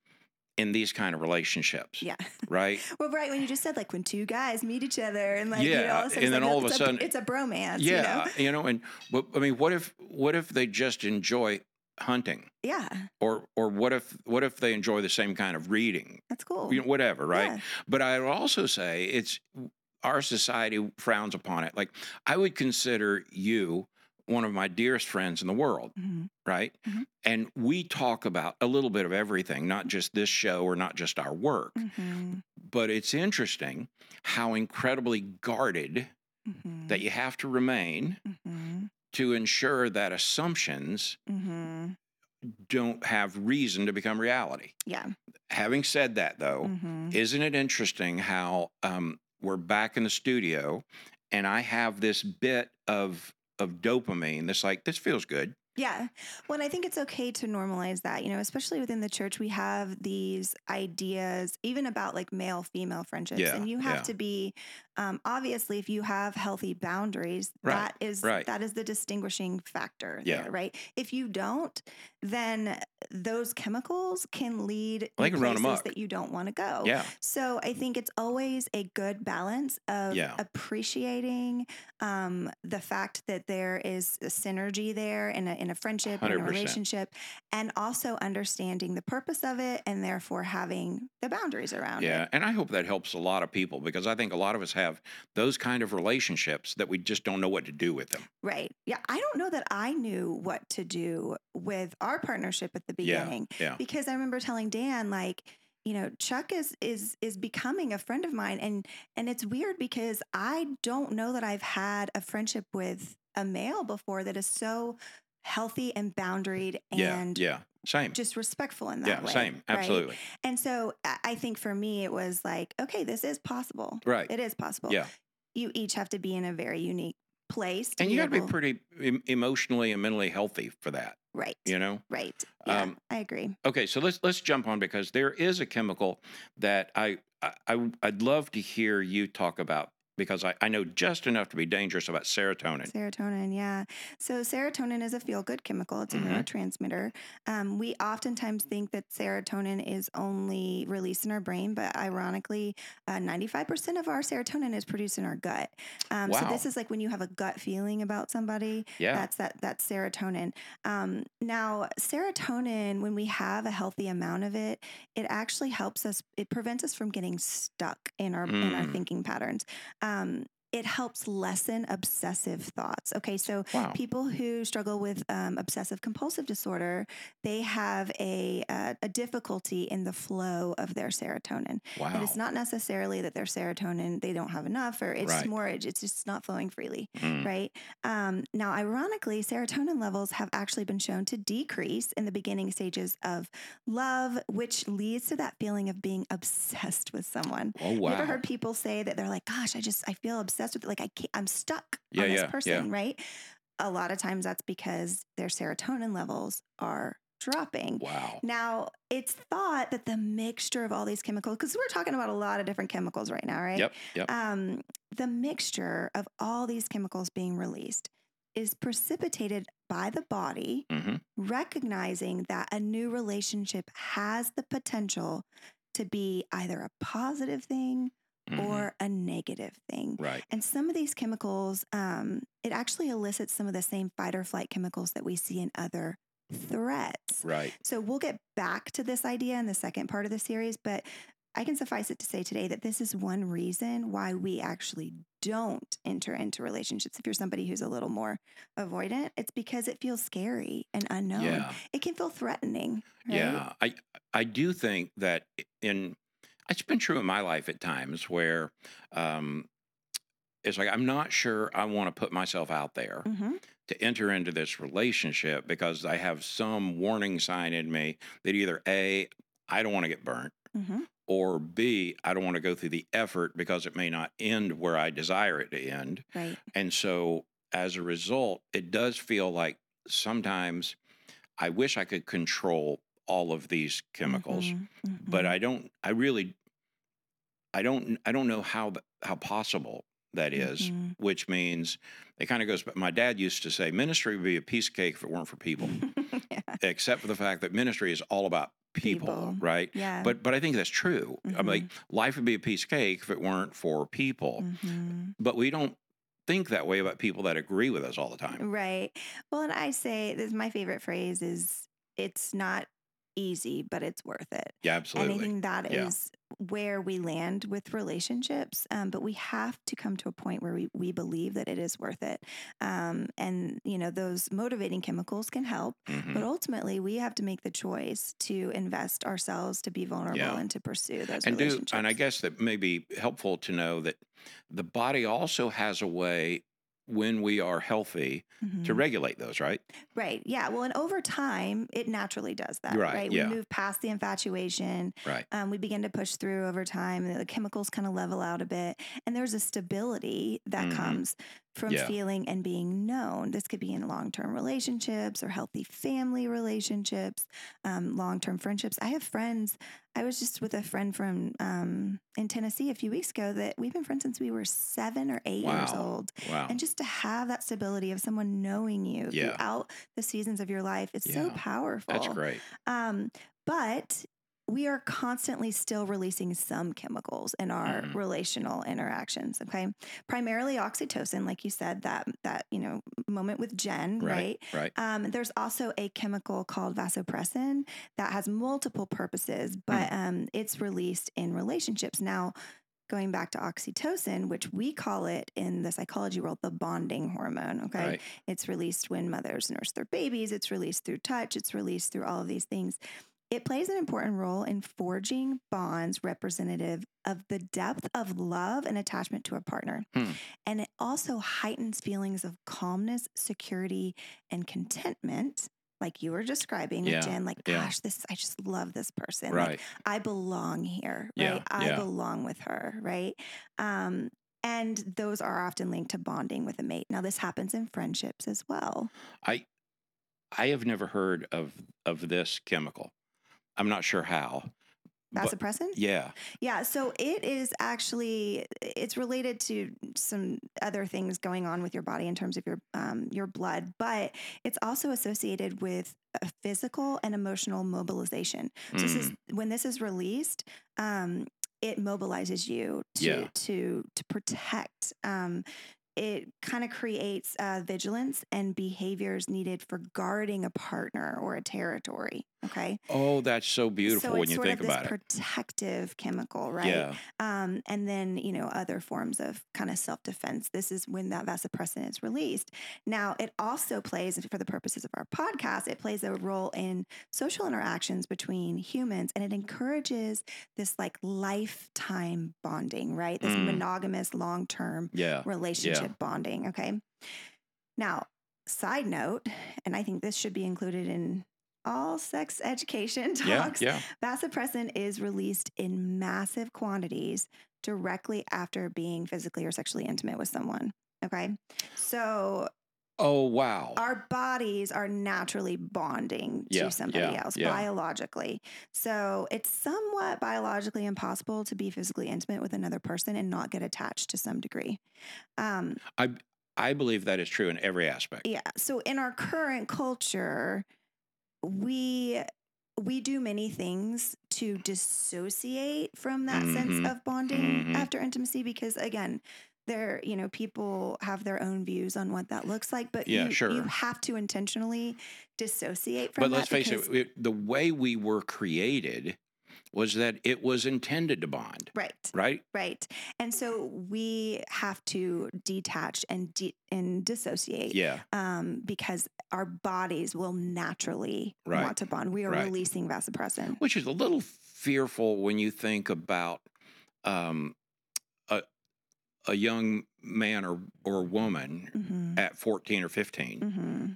Speaker 2: in these kind of relationships,
Speaker 3: Yeah.
Speaker 2: right?
Speaker 3: Well, right when you just said like when two guys meet each other and like you know,
Speaker 2: Yeah,
Speaker 3: all of a sudden
Speaker 2: and
Speaker 3: it's
Speaker 2: then
Speaker 3: like,
Speaker 2: all of a sudden-
Speaker 3: it's a bromance.
Speaker 2: yeah,
Speaker 3: You know?
Speaker 2: and but I mean, what if what if they just enjoy hunting,
Speaker 3: Yeah.
Speaker 2: or or what if what if they enjoy the same kind of reading,
Speaker 3: That's cool.
Speaker 2: you know, whatever, right?
Speaker 3: Yeah.
Speaker 2: But I would also say it's our society frowns upon it. Like I would consider you one of my dearest friends in the world,
Speaker 3: Mhm.
Speaker 2: right?
Speaker 3: Mhm.
Speaker 2: And we talk about a little bit of everything, not just this show or not just our work.
Speaker 3: Mhm.
Speaker 2: But it's interesting how incredibly guarded
Speaker 3: Mhm.
Speaker 2: that you have to remain
Speaker 3: Mhm.
Speaker 2: to ensure that assumptions
Speaker 3: Mhm.
Speaker 2: don't have reason to become reality.
Speaker 3: Yeah.
Speaker 2: Having said that, though, isn't it interesting how um, we're back in the studio and I have this bit of of dopamine that's like this feels good.
Speaker 3: Yeah. Well, and I think it's okay to normalize that, you know, especially within the church, we have these ideas, even about like male female friendships.
Speaker 2: Yeah,
Speaker 3: and you have
Speaker 2: yeah.
Speaker 3: to be, um, obviously, if you have healthy boundaries,
Speaker 2: Right,
Speaker 3: that is
Speaker 2: right.
Speaker 3: that is the distinguishing factor
Speaker 2: Yeah.
Speaker 3: there, right? If you don't, then those chemicals can lead in
Speaker 2: can
Speaker 3: places that you don't want to go.
Speaker 2: Yeah,
Speaker 3: So I think it's always a good balance of
Speaker 2: Yeah.
Speaker 3: appreciating um, the fact that there is a synergy there in a, in a friendship, in a relationship, and also understanding the purpose of it and therefore having the boundaries around
Speaker 2: yeah,
Speaker 3: it.
Speaker 2: and I hope that helps a lot of people because I think a lot of us have those kind of relationships that we just don't know what to do with them.
Speaker 3: Right. Yeah. I don't know that I knew what to do with our partnership at the beginning
Speaker 2: yeah.
Speaker 3: because I remember telling Dan, like, you know, Chuck is is is becoming a friend of mine and and it's weird because I don't know that I've had a friendship with a male before that is so healthy and boundaried
Speaker 2: Yeah,
Speaker 3: and
Speaker 2: yeah, same.
Speaker 3: just respectful in that
Speaker 2: Yeah,
Speaker 3: way.
Speaker 2: same,
Speaker 3: right?
Speaker 2: absolutely.
Speaker 3: And so I think for me it was like, okay, this is possible.
Speaker 2: Right.
Speaker 3: It is possible.
Speaker 2: Yeah.
Speaker 3: You each have to be in a very unique place. To
Speaker 2: And you got to be pretty emotionally and mentally healthy for that,
Speaker 3: right.
Speaker 2: you know?
Speaker 3: Right. Yeah,
Speaker 2: Um,
Speaker 3: I agree.
Speaker 2: Okay, so let's let's jump on because there is a chemical that I I- I'd love to hear you talk about because I, I know just enough to be dangerous about serotonin.
Speaker 3: Serotonin, yeah. So serotonin is a feel good chemical. It's a
Speaker 2: Mhm.
Speaker 3: neurotransmitter. Um, we oftentimes think that serotonin is only released in our brain, but ironically, uh, 95% of our serotonin is produced in our gut. Um, So this is like when you have a gut feeling about somebody.
Speaker 2: Yeah.
Speaker 3: That's that that's serotonin. Um, now, serotonin, when we have a healthy amount of it, it actually helps us. It prevents us from getting stuck in our in our
Speaker 2: Mm.
Speaker 3: thinking patterns. Um, it helps lessen obsessive thoughts. Okay, so
Speaker 2: Wow.
Speaker 3: people who struggle with um, obsessive compulsive disorder, they have a, uh, a difficulty in the flow of their serotonin.
Speaker 2: Wow.
Speaker 3: And it's not necessarily that their serotonin they don't have enough, or it's
Speaker 2: Right.
Speaker 3: more it's just not flowing freely
Speaker 2: Mm.
Speaker 3: right? Um, now, ironically, serotonin levels have actually been shown to decrease in the beginning stages of love, which leads to that feeling of being obsessed with someone.
Speaker 2: Oh
Speaker 3: You
Speaker 2: wow.
Speaker 3: ever heard people say that they're like, "Gosh, I just I feel obsessed with it. Like I can't, I'm stuck
Speaker 2: Yeah,
Speaker 3: on this
Speaker 2: yeah, yeah.
Speaker 3: person," right? A lot of times that's because their serotonin levels are dropping.
Speaker 2: wow.
Speaker 3: Now, it's thought that the mixture of all these chemicals, because we're talking about a lot of different chemicals right now, right?
Speaker 2: Yep. Yep.
Speaker 3: um, the mixture of all these chemicals being released is precipitated by the body
Speaker 2: hmm
Speaker 3: recognizing that a new relationship has the potential to be either a positive thing
Speaker 2: hmm
Speaker 3: or a negative thing.
Speaker 2: right.
Speaker 3: And some of these chemicals, um, it actually elicits some of the same fight or flight chemicals that we see in other threats.
Speaker 2: Right.
Speaker 3: So we'll get back to this idea in the second part of the series, but I can suffice it to say today that this is one reason why we actually don't enter into relationships. If you're somebody who's a little more avoidant, it's because it feels scary and unknown.
Speaker 2: Yeah.
Speaker 3: It can feel threatening. Right?
Speaker 2: Yeah, I I do think that in it's been true in my life at times where um, it's like I'm not sure I want to put myself out there
Speaker 3: hmm
Speaker 2: to enter into this relationship because I have some warning sign in me that either a I don't want to get burnt
Speaker 3: hmm
Speaker 2: or b I don't want to go through the effort because it may not end where I desire it to end.
Speaker 3: Right.
Speaker 2: And so as a result, it does feel like sometimes I wish I could control all of these chemicals,
Speaker 3: Mhm,
Speaker 2: but
Speaker 3: mhm,
Speaker 2: I don't I really I don't I don't know how how possible that is,
Speaker 3: mhm.
Speaker 2: which means it kind of goes but my dad used to say ministry would be a piece of cake if it weren't for people,
Speaker 3: yeah.
Speaker 2: except for the fact that ministry is all about people,
Speaker 3: People.
Speaker 2: right?
Speaker 3: Yeah.
Speaker 2: But but I think that's true. I'm like
Speaker 3: Mm-hmm.
Speaker 2: life would be a piece of cake if it weren't for people.
Speaker 3: Mhm.
Speaker 2: But we don't think that way about people that agree with us all the
Speaker 3: Mm-hmm.
Speaker 2: time.
Speaker 3: Right. Well, and I say this my favorite phrase is it's not easy, but it's worth it.
Speaker 2: Yeah, absolutely.
Speaker 3: And I think that
Speaker 2: Yeah.
Speaker 3: is where we land with relationships. Um, but we have to come to a point where we, we believe that it is worth it. Um, and, you know, those motivating chemicals can help.
Speaker 2: Mhm.
Speaker 3: But ultimately, we have to make the choice to invest ourselves, to be vulnerable,
Speaker 2: Yeah.
Speaker 3: and to pursue those
Speaker 2: and do
Speaker 3: relationships.
Speaker 2: and I guess that may be helpful to know that the body also has a way when we are healthy to
Speaker 3: Mhm.
Speaker 2: regulate those, right?
Speaker 3: Right. Yeah. Well, and over time, it naturally does that.
Speaker 2: Right,
Speaker 3: Right.
Speaker 2: yeah.
Speaker 3: We move past the infatuation.
Speaker 2: Right.
Speaker 3: Um, we begin to push through over time. and The chemicals kind of level out a bit. And there's a stability that
Speaker 2: Mhm.
Speaker 3: comes from
Speaker 2: Yeah.
Speaker 3: feeling and being known. This could be in long term relationships or healthy family relationships, um, long term friendships. I have friends. I was just with a friend from um, in Tennessee a few weeks ago that we've been friends since we were seven or eight years old.
Speaker 2: Wow.
Speaker 3: And just to have that stability of someone knowing you
Speaker 2: Yeah.
Speaker 3: throughout the seasons of your life is so powerful.
Speaker 2: That's great.
Speaker 3: Um, but we are constantly still releasing some chemicals in our
Speaker 2: Mhm.
Speaker 3: relational interactions. Okay, primarily oxytocin, like you said, that that you know moment with Jen, right?
Speaker 2: Right. Right.
Speaker 3: Um, there's also a chemical called vasopressin that has multiple purposes, but um, it's released in relationships. Now, going back to oxytocin, which we call it in the psychology world the bonding hormone. Okay.
Speaker 2: Right.
Speaker 3: It's released when mothers nurse their babies, it's released through touch, it's released through all of these things. It plays an important role in forging bonds representative of the depth of love and attachment to a partner.
Speaker 2: Hmm.
Speaker 3: And it also heightens feelings of calmness, security, and contentment, like you were describing
Speaker 2: Yeah,
Speaker 3: Jen. Like,
Speaker 2: yeah.
Speaker 3: gosh, this I just love this person. Like,
Speaker 2: Right.
Speaker 3: I belong here,
Speaker 2: Yeah,
Speaker 3: right? I
Speaker 2: yeah.
Speaker 3: belong with her, right? Um, and those are often linked to bonding with a mate. Now, this happens in friendships as well.
Speaker 2: I I have never heard of of this chemical. I'm not sure how.
Speaker 3: Vasopressin?
Speaker 2: yeah.
Speaker 3: Yeah, so it is actually it's related to some other things going on with your body in terms of your um, your blood, but it's also associated with a physical and emotional mobilization. So this is
Speaker 2: Mm,
Speaker 3: when this is released, um, it mobilizes you to
Speaker 2: Yeah.
Speaker 3: to to protect. Um, it kind of creates uh, vigilance and behaviors needed for guarding a partner or a territory. Okay,
Speaker 2: Oh, that's so beautiful
Speaker 3: so
Speaker 2: when you think about it.
Speaker 3: This protective chemical, right?
Speaker 2: Yeah.
Speaker 3: Um, and then, you know, other forms of kind of self defense. This is when that vasopressin is released. Now, it also plays, for the purposes of our podcast, it plays a role in social interactions between humans and it encourages this like lifetime bonding, right? This
Speaker 2: Mm.
Speaker 3: monogamous, long term
Speaker 2: Yeah.
Speaker 3: relationship bonding. Okay. Now, side note, and I think this should be included in all sex education
Speaker 2: Yeah.
Speaker 3: talks.
Speaker 2: Yeah.
Speaker 3: Vasopressin is released in massive quantities directly after being physically or sexually intimate with someone. Okay. So
Speaker 2: Oh, wow.
Speaker 3: our bodies are naturally bonding to
Speaker 2: Yeah,
Speaker 3: somebody
Speaker 2: yeah,
Speaker 3: else
Speaker 2: yeah.
Speaker 3: biologically. So it's somewhat biologically impossible to be physically intimate with another person and not get attached to some degree. Um,
Speaker 2: I believe that is true in every aspect.
Speaker 3: Yeah. So in our current culture, we we do many things to dissociate from that sense
Speaker 2: Mhm.
Speaker 3: of bonding
Speaker 2: Mhm.
Speaker 3: after intimacy because again, there, you know, people have their own views on what that looks like, but
Speaker 2: Yeah,
Speaker 3: you, you have to intentionally dissociate from
Speaker 2: But let's face it, it, the way we were created was that it was intended to bond,
Speaker 3: Right.
Speaker 2: right?
Speaker 3: Right. And so we have to detach and de- and dissociate
Speaker 2: Yeah.
Speaker 3: um, because our bodies will naturally
Speaker 2: Right.
Speaker 3: want to bond. We are
Speaker 2: Right.
Speaker 3: releasing vasopressin.
Speaker 2: Which is a little fearful when you think about um, a young man or, or woman
Speaker 3: hmm
Speaker 2: at 14 or 15,
Speaker 3: hmm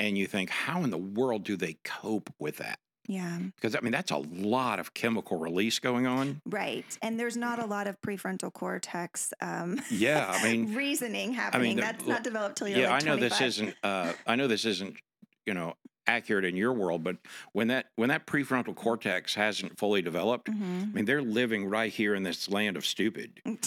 Speaker 2: and you think, how in the world do they cope with that?
Speaker 3: Yeah.
Speaker 2: Because, I mean, that's a lot of chemical release going on.
Speaker 3: Right. And there's not a lot of prefrontal cortex um,
Speaker 2: Yeah. I mean,
Speaker 3: reasoning happening.
Speaker 2: I the-
Speaker 3: That's not developed till you're
Speaker 2: yeah,
Speaker 3: like
Speaker 2: I know this isn't. Uh, I know this isn't. You know, accurate in your world, but when that when that prefrontal cortex hasn't fully developed, I
Speaker 3: Mhm.
Speaker 2: mean, they're living right here in this land of stupid.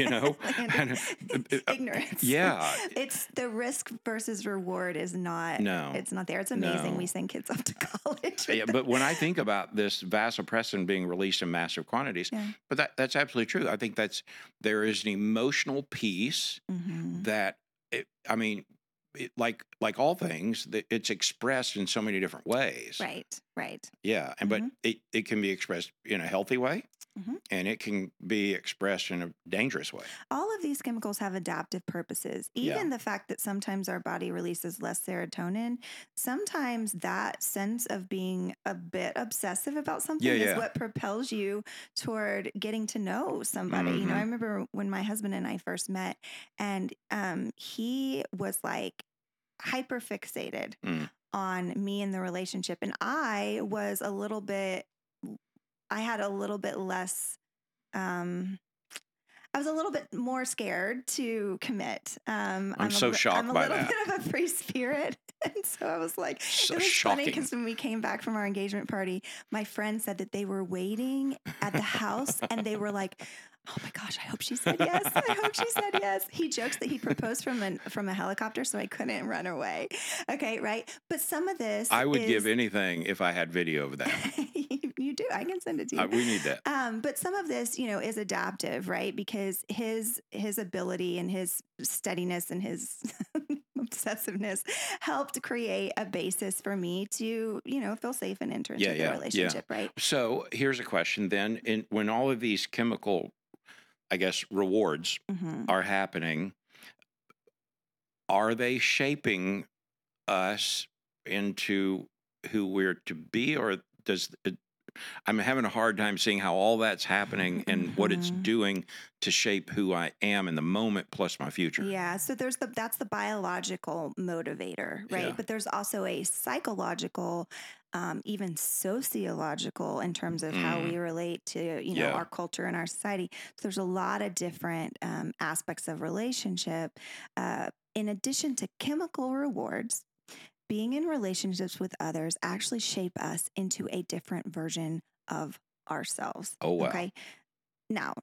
Speaker 2: You know, And, uh,
Speaker 3: ignorance.
Speaker 2: yeah.
Speaker 3: It's the risk versus reward is not.
Speaker 2: No.
Speaker 3: It's not there. It's amazing.
Speaker 2: No.
Speaker 3: We send kids off to college.
Speaker 2: Yeah, but when I think about this vasopressin being released in massive quantities,
Speaker 3: Yeah.
Speaker 2: but that that's absolutely true. I think that's there is an emotional piece
Speaker 3: Mhm.
Speaker 2: that it, I mean, it, like like all things, it's expressed in so many different ways.
Speaker 3: Right. Right.
Speaker 2: Yeah, and but
Speaker 3: Mhm.
Speaker 2: it, it can be expressed in a healthy way,
Speaker 3: Mhm.
Speaker 2: and it can be expressed in a dangerous way.
Speaker 3: All of these chemicals have adaptive purposes.
Speaker 2: Yeah.
Speaker 3: Even the fact that sometimes our body releases less serotonin, sometimes that sense of being a bit obsessive about something
Speaker 2: Yeah,
Speaker 3: is what propels you toward getting to know somebody. You know. I remember when my husband and I first met, and um, he was like hyper fixated
Speaker 2: Mm.
Speaker 3: on me and the relationship. And I was a little bit, I had a little bit less, um, I was a little bit more scared to commit. Um,
Speaker 2: I'm
Speaker 3: a
Speaker 2: so shocked
Speaker 3: I'm a
Speaker 2: by
Speaker 3: little
Speaker 2: that.
Speaker 3: bit of a free spirit, and so I was like,
Speaker 2: So
Speaker 3: it was funny
Speaker 2: shocking.
Speaker 3: because when we came back from our engagement party, my friend said that they were waiting at the house, and they were like. Oh my gosh! I hope she said yes. I hope she said yes. He jokes that he proposed from an from a helicopter, so I couldn't run away. Okay, right. But some of this,
Speaker 2: I would
Speaker 3: is,
Speaker 2: give anything if I had video of that.
Speaker 3: you, do. I can send it to you.
Speaker 2: Uh, we need that.
Speaker 3: Um, but some of this, you know, is adaptive, right? Because his his ability and his steadiness and his obsessiveness helped create a basis for me to, you know, feel safe and enter into
Speaker 2: Yeah,
Speaker 3: the
Speaker 2: yeah, yeah.
Speaker 3: relationship, right?
Speaker 2: So here's a question then: in, when all of these chemical, I guess, rewards
Speaker 3: hmm
Speaker 2: are happening, are they shaping us into who we're to be, or does it? I'm having a hard time seeing how all that's happening and what it's
Speaker 3: Mhm.
Speaker 2: doing to shape who I am in the moment plus my future.
Speaker 3: Yeah. So there's the that's the biological motivator, right?
Speaker 2: Yeah.
Speaker 3: But there's also a psychological, um, even sociological in terms of how
Speaker 2: Mm.
Speaker 3: we relate to you know
Speaker 2: Yeah.
Speaker 3: our culture and our society. So there's a lot of different um, aspects of relationship. Uh, in addition to chemical rewards, being in relationships with others actually shape us into a different version of ourselves.
Speaker 2: Oh, wow.
Speaker 3: Okay. Now,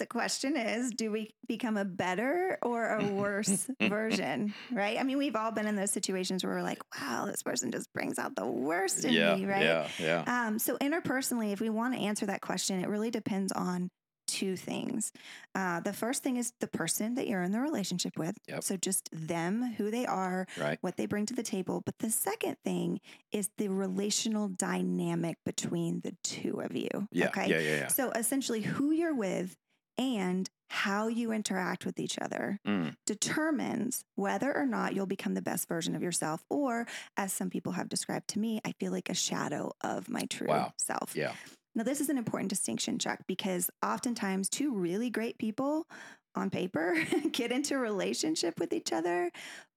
Speaker 3: the question is do we become a better or a worse version? Right. I mean, we've all been in those situations where we're like, wow, this person just brings out the worst in
Speaker 2: yeah,
Speaker 3: me. Right.
Speaker 2: yeah, yeah.
Speaker 3: Um, so, interpersonally, if we want to answer that question, it really depends on two things. Uh, the first thing is the person that you're in the relationship with.
Speaker 2: Yep.
Speaker 3: So, just them, who they are,
Speaker 2: Right.
Speaker 3: what they bring to the table. But the second thing is the relational dynamic between the two of you.
Speaker 2: Yeah,
Speaker 3: Okay.
Speaker 2: yeah, yeah, yeah.
Speaker 3: So, essentially, who you're with and how you interact with each other
Speaker 2: Mm.
Speaker 3: determines whether or not you'll become the best version of yourself, or as some people have described to me, I feel like a shadow of my true
Speaker 2: Wow.
Speaker 3: self.
Speaker 2: Yeah.
Speaker 3: Now, this is an important distinction, Chuck, because oftentimes two really great people on paper get into a relationship with each other,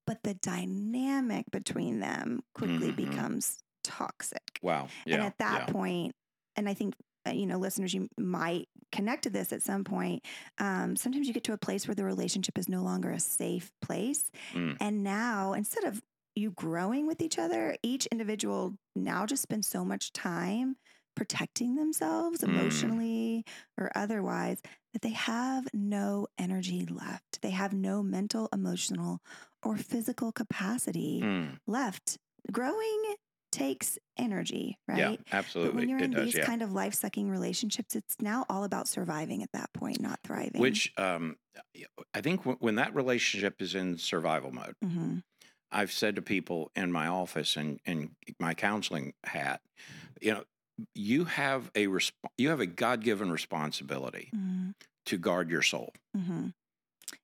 Speaker 3: but the dynamic between them quickly
Speaker 2: Mhm.
Speaker 3: becomes toxic.
Speaker 2: Wow. Yeah.
Speaker 3: And at that
Speaker 2: yeah.
Speaker 3: point, and I think, uh, you know, listeners, you might connect to this at some point. Um, sometimes you get to a place where the relationship is no longer a safe place.
Speaker 2: Mm.
Speaker 3: And now, instead of you growing with each other, each individual now just spends so much time protecting themselves
Speaker 2: Mm.
Speaker 3: emotionally or otherwise that they have no energy left. They have no mental, emotional, or physical capacity
Speaker 2: Mm,
Speaker 3: left. Growing takes energy, right?
Speaker 2: Yeah,
Speaker 3: But
Speaker 2: absolutely.
Speaker 3: when you're
Speaker 2: it
Speaker 3: in
Speaker 2: does.
Speaker 3: these
Speaker 2: Yeah.
Speaker 3: kind of life sucking relationships, it's now all about surviving at that point, not thriving.
Speaker 2: Which um, I think w- when that relationship is in survival mode,
Speaker 3: hmm
Speaker 2: I've said to people in my office and in my counseling hat, you know, you have a resp- you have a God given responsibility
Speaker 3: hmm
Speaker 2: to guard your soul.
Speaker 3: hmm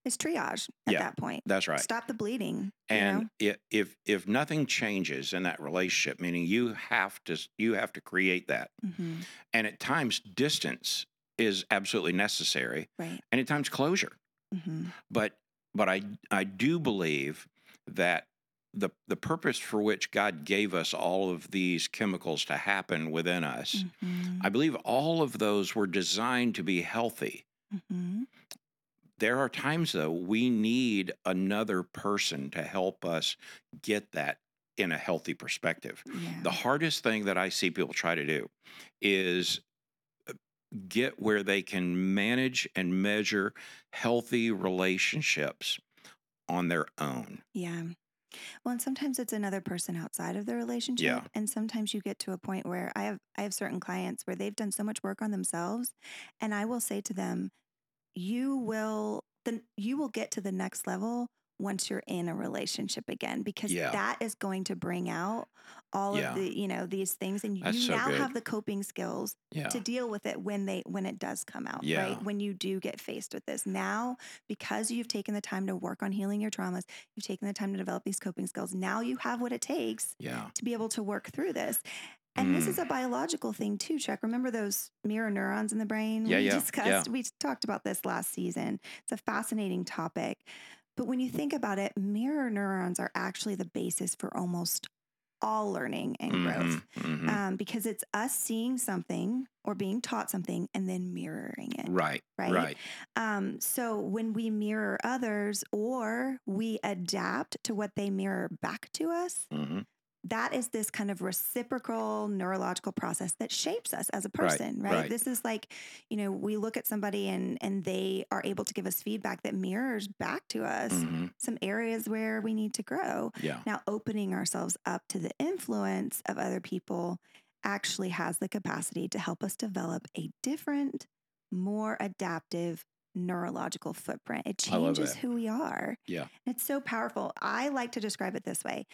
Speaker 3: It's triage at
Speaker 2: Yeah,
Speaker 3: that point.
Speaker 2: That's right.
Speaker 3: Stop the bleeding.
Speaker 2: And i if if nothing changes in that relationship, meaning you have to you have to create that,
Speaker 3: you know? hmm
Speaker 2: and at times distance is absolutely necessary,
Speaker 3: Right.
Speaker 2: and at times closure.
Speaker 3: hmm
Speaker 2: But but I I do believe that the the purpose for which God gave us all of these chemicals to happen within us,
Speaker 3: hmm
Speaker 2: I believe all of those were designed to be healthy.
Speaker 3: hmm
Speaker 2: There are times though we need another person to help us get that in a healthy perspective.
Speaker 3: Yeah.
Speaker 2: The hardest thing that I see people try to do is uh, get where they can manage and measure healthy relationships on their own.
Speaker 3: Yeah. Well, and sometimes it's another person outside of the relationship, and sometimes you get to a point where I have I have certain clients where they've done so much work on themselves, and I will say to them, "You will then you will get to the next level once you're in a relationship again because
Speaker 2: Yeah.
Speaker 3: that is going to bring out all
Speaker 2: Yeah.
Speaker 3: of the you know these things, and
Speaker 2: That's
Speaker 3: you
Speaker 2: so
Speaker 3: now
Speaker 2: good.
Speaker 3: have the coping skills
Speaker 2: Yeah.
Speaker 3: to deal with it when they when it does come out
Speaker 2: Yeah.
Speaker 3: right when you do get faced with this now because you've taken the time to work on healing your traumas you've taken the time to develop these coping skills now you have what it takes
Speaker 2: Yeah.
Speaker 3: to be able to work through this and this
Speaker 2: Mm.
Speaker 3: is a biological thing too chuck remember those mirror neurons in the brain
Speaker 2: Yeah,
Speaker 3: we
Speaker 2: yeah, yeah.
Speaker 3: discussed we talked about this last season it's a fascinating topic but when you think about it mirror neurons are actually the basis for almost all learning and growth
Speaker 2: Mhm, mhm.
Speaker 3: um, because it's us seeing something or being taught something and then mirroring it.
Speaker 2: right.
Speaker 3: right?
Speaker 2: Right.
Speaker 3: Um, so when we mirror others or we adapt to what they mirror back to us,
Speaker 2: hmm
Speaker 3: that is this kind of reciprocal neurological process that shapes us as a person, right?
Speaker 2: right.
Speaker 3: This is like, you know, we look at somebody and and they are able to give us feedback that mirrors back to us
Speaker 2: hmm
Speaker 3: some areas where we need to grow.
Speaker 2: Yeah.
Speaker 3: Now, opening ourselves up to the influence of other people actually has the capacity to help us develop a different, more adaptive neurological footprint. It changes who we are.
Speaker 2: Yeah.
Speaker 3: It's so powerful. I like to describe it this way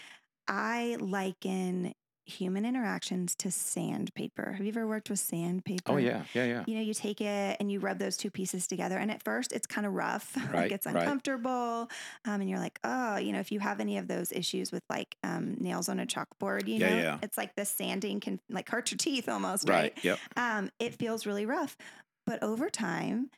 Speaker 3: I liken human interactions to sandpaper. Have you ever worked with sandpaper?
Speaker 2: Oh yeah. Yeah. Yeah.
Speaker 3: You know, you take it and you rub those two pieces together, and at first it's kind of rough, like
Speaker 2: Right,
Speaker 3: it's
Speaker 2: right.
Speaker 3: uncomfortable, um, and you're like, oh, you know, if you have any of those issues with like um, nails on a chalkboard, you
Speaker 2: Yeah,
Speaker 3: know,
Speaker 2: yeah.
Speaker 3: it's like the sanding can like hurt your teeth almost,
Speaker 2: Right.
Speaker 3: right?
Speaker 2: Yep.
Speaker 3: Um, it feels really rough, but over time.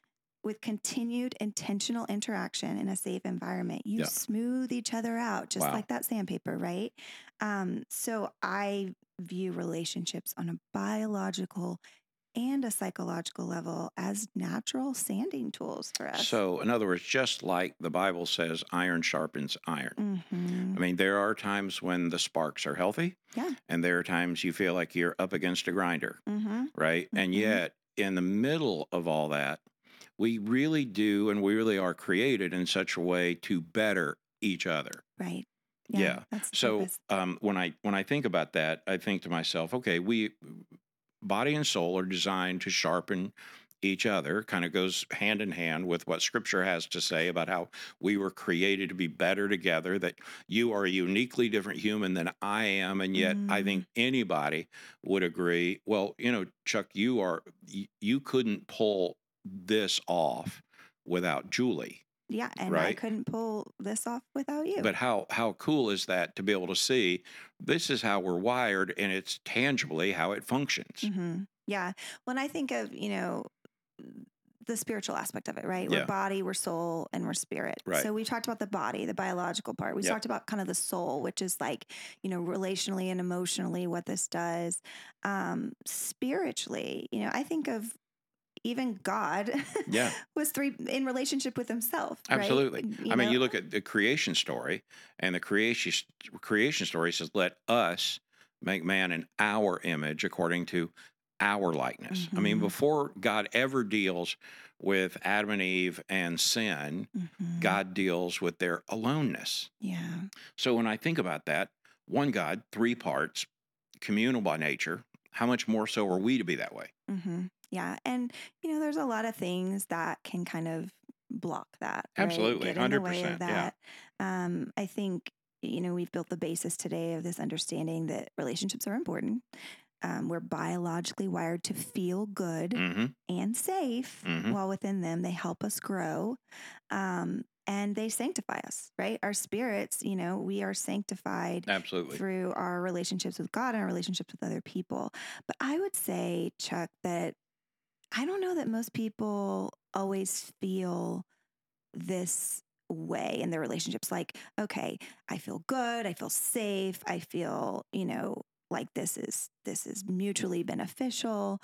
Speaker 3: With continued intentional interaction in a safe environment, you
Speaker 2: Yeah.
Speaker 3: smooth each other out, just
Speaker 2: Wow.
Speaker 3: like that sandpaper, right? Um, so I view relationships on a biological and a psychological level as natural sanding tools for us.
Speaker 2: So, in other words, just like the Bible says, iron sharpens iron.
Speaker 3: Mhm.
Speaker 2: I mean, there are times when the sparks are healthy.
Speaker 3: Yeah.
Speaker 2: And there are times you feel like you're up against a grinder,
Speaker 3: Mhm.
Speaker 2: right? And
Speaker 3: Mhm.
Speaker 2: yet, in the middle of all that, we really do and we really are created in such a way to better each other.
Speaker 3: Right.
Speaker 2: Yeah.
Speaker 3: That's
Speaker 2: So um, when I when I think about that, I think to myself, okay, we body and soul are designed to sharpen each other. Kind of goes hand in hand with what Scripture has to say about how we were created to be better together. That you are a uniquely different human than I am, and yet I
Speaker 3: Mm.
Speaker 2: think anybody would agree. Well, you know, Chuck, you are you couldn't pull this off without Julie.
Speaker 3: yeah. And I couldn't pull this off without you.
Speaker 2: But how how cool is that to be able to see this is how we're wired and it's tangibly how it functions.
Speaker 3: hmm Yeah. When I think of, you know, the spiritual aspect of it, right?
Speaker 2: Yeah.
Speaker 3: We're body, we're soul, and we're spirit.
Speaker 2: Right.
Speaker 3: So we talked about the body, the biological part. We
Speaker 2: Yep.
Speaker 3: talked about kind of the soul, which is like, you know, relationally and emotionally what this does. Um, spiritually, you know, I think of even God
Speaker 2: Yeah.
Speaker 3: was three in relationship with himself. right?
Speaker 2: Absolutely. I mean, you look at the creation story, and the creation creation story says, "Let us make man in our image, according to our likeness. I mean,
Speaker 3: Mhm.
Speaker 2: before God ever deals with Adam and Eve and sin,
Speaker 3: Mhm.
Speaker 2: God deals with their aloneness.
Speaker 3: Yeah.
Speaker 2: So when I think about that, one God, three parts, communal by nature, how much more so are we to be that way?
Speaker 3: hmm Yeah. And, you know, there's a lot of things that can kind of block that. right?
Speaker 2: Absolutely,
Speaker 3: Get in the way
Speaker 2: 100%,
Speaker 3: of
Speaker 2: yeah.
Speaker 3: that. Um, I think, you know, we've built the basis today of this understanding that relationships are important. Um, we're biologically wired to feel good
Speaker 2: hmm
Speaker 3: and safe
Speaker 2: Mhm.
Speaker 3: while within them they help us grow um, and they sanctify us right our spirits you know we are sanctified
Speaker 2: Absolutely.
Speaker 3: through our relationships with god and our relationships with other people but i would say chuck that i don't know that most people always feel this way in their relationships like okay i feel good i feel safe i feel you know like this is this is mutually beneficial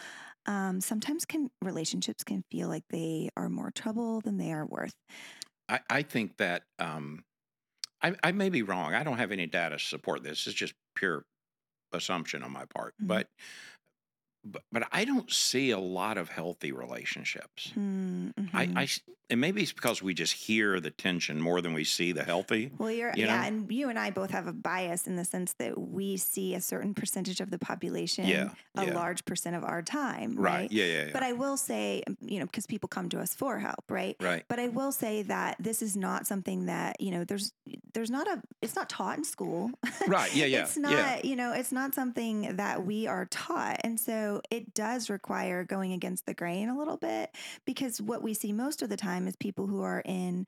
Speaker 3: um, sometimes can relationships can feel like they are more trouble than they are worth
Speaker 2: I, I think that um, I, I may be wrong. I don't have any data to support this. It's just pure assumption on my part.
Speaker 3: Mhm.
Speaker 2: But, but but I don't see a lot of healthy relationships.
Speaker 3: Hmm,
Speaker 2: I. I s- and maybe it's because we just hear the tension more than we see the healthy.
Speaker 3: Well, you're
Speaker 2: you
Speaker 3: yeah, and you and I both have a bias in the sense that we see a certain percentage of the population,
Speaker 2: Yeah,
Speaker 3: a
Speaker 2: yeah.
Speaker 3: large percent of our time,
Speaker 2: Right.
Speaker 3: right?
Speaker 2: Yeah. Yeah. yeah.
Speaker 3: But I will say, um, you know, because people come to us for help, right?
Speaker 2: right.
Speaker 3: But I will say that this is not something that you know. There's there's not a. It's not taught in school.
Speaker 2: Right. Yeah. Yeah.
Speaker 3: it's not.
Speaker 2: yeah.
Speaker 3: You know, it's not something that we are taught, and so it does require going against the grain a little bit because what we see most of the time is people who are in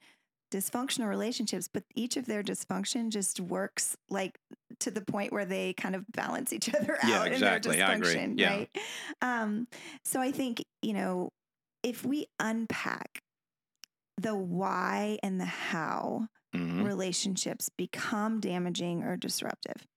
Speaker 3: dysfunctional relationships, but each of their dysfunction just works like to the point where they kind of balance each other out
Speaker 2: Yeah,
Speaker 3: in
Speaker 2: exactly.
Speaker 3: their
Speaker 2: I agree.
Speaker 3: dysfunction,
Speaker 2: Yeah.
Speaker 3: right? Um, so I think you know if we unpack the why and the how
Speaker 2: Mhm.
Speaker 3: relationships become damaging or disruptive,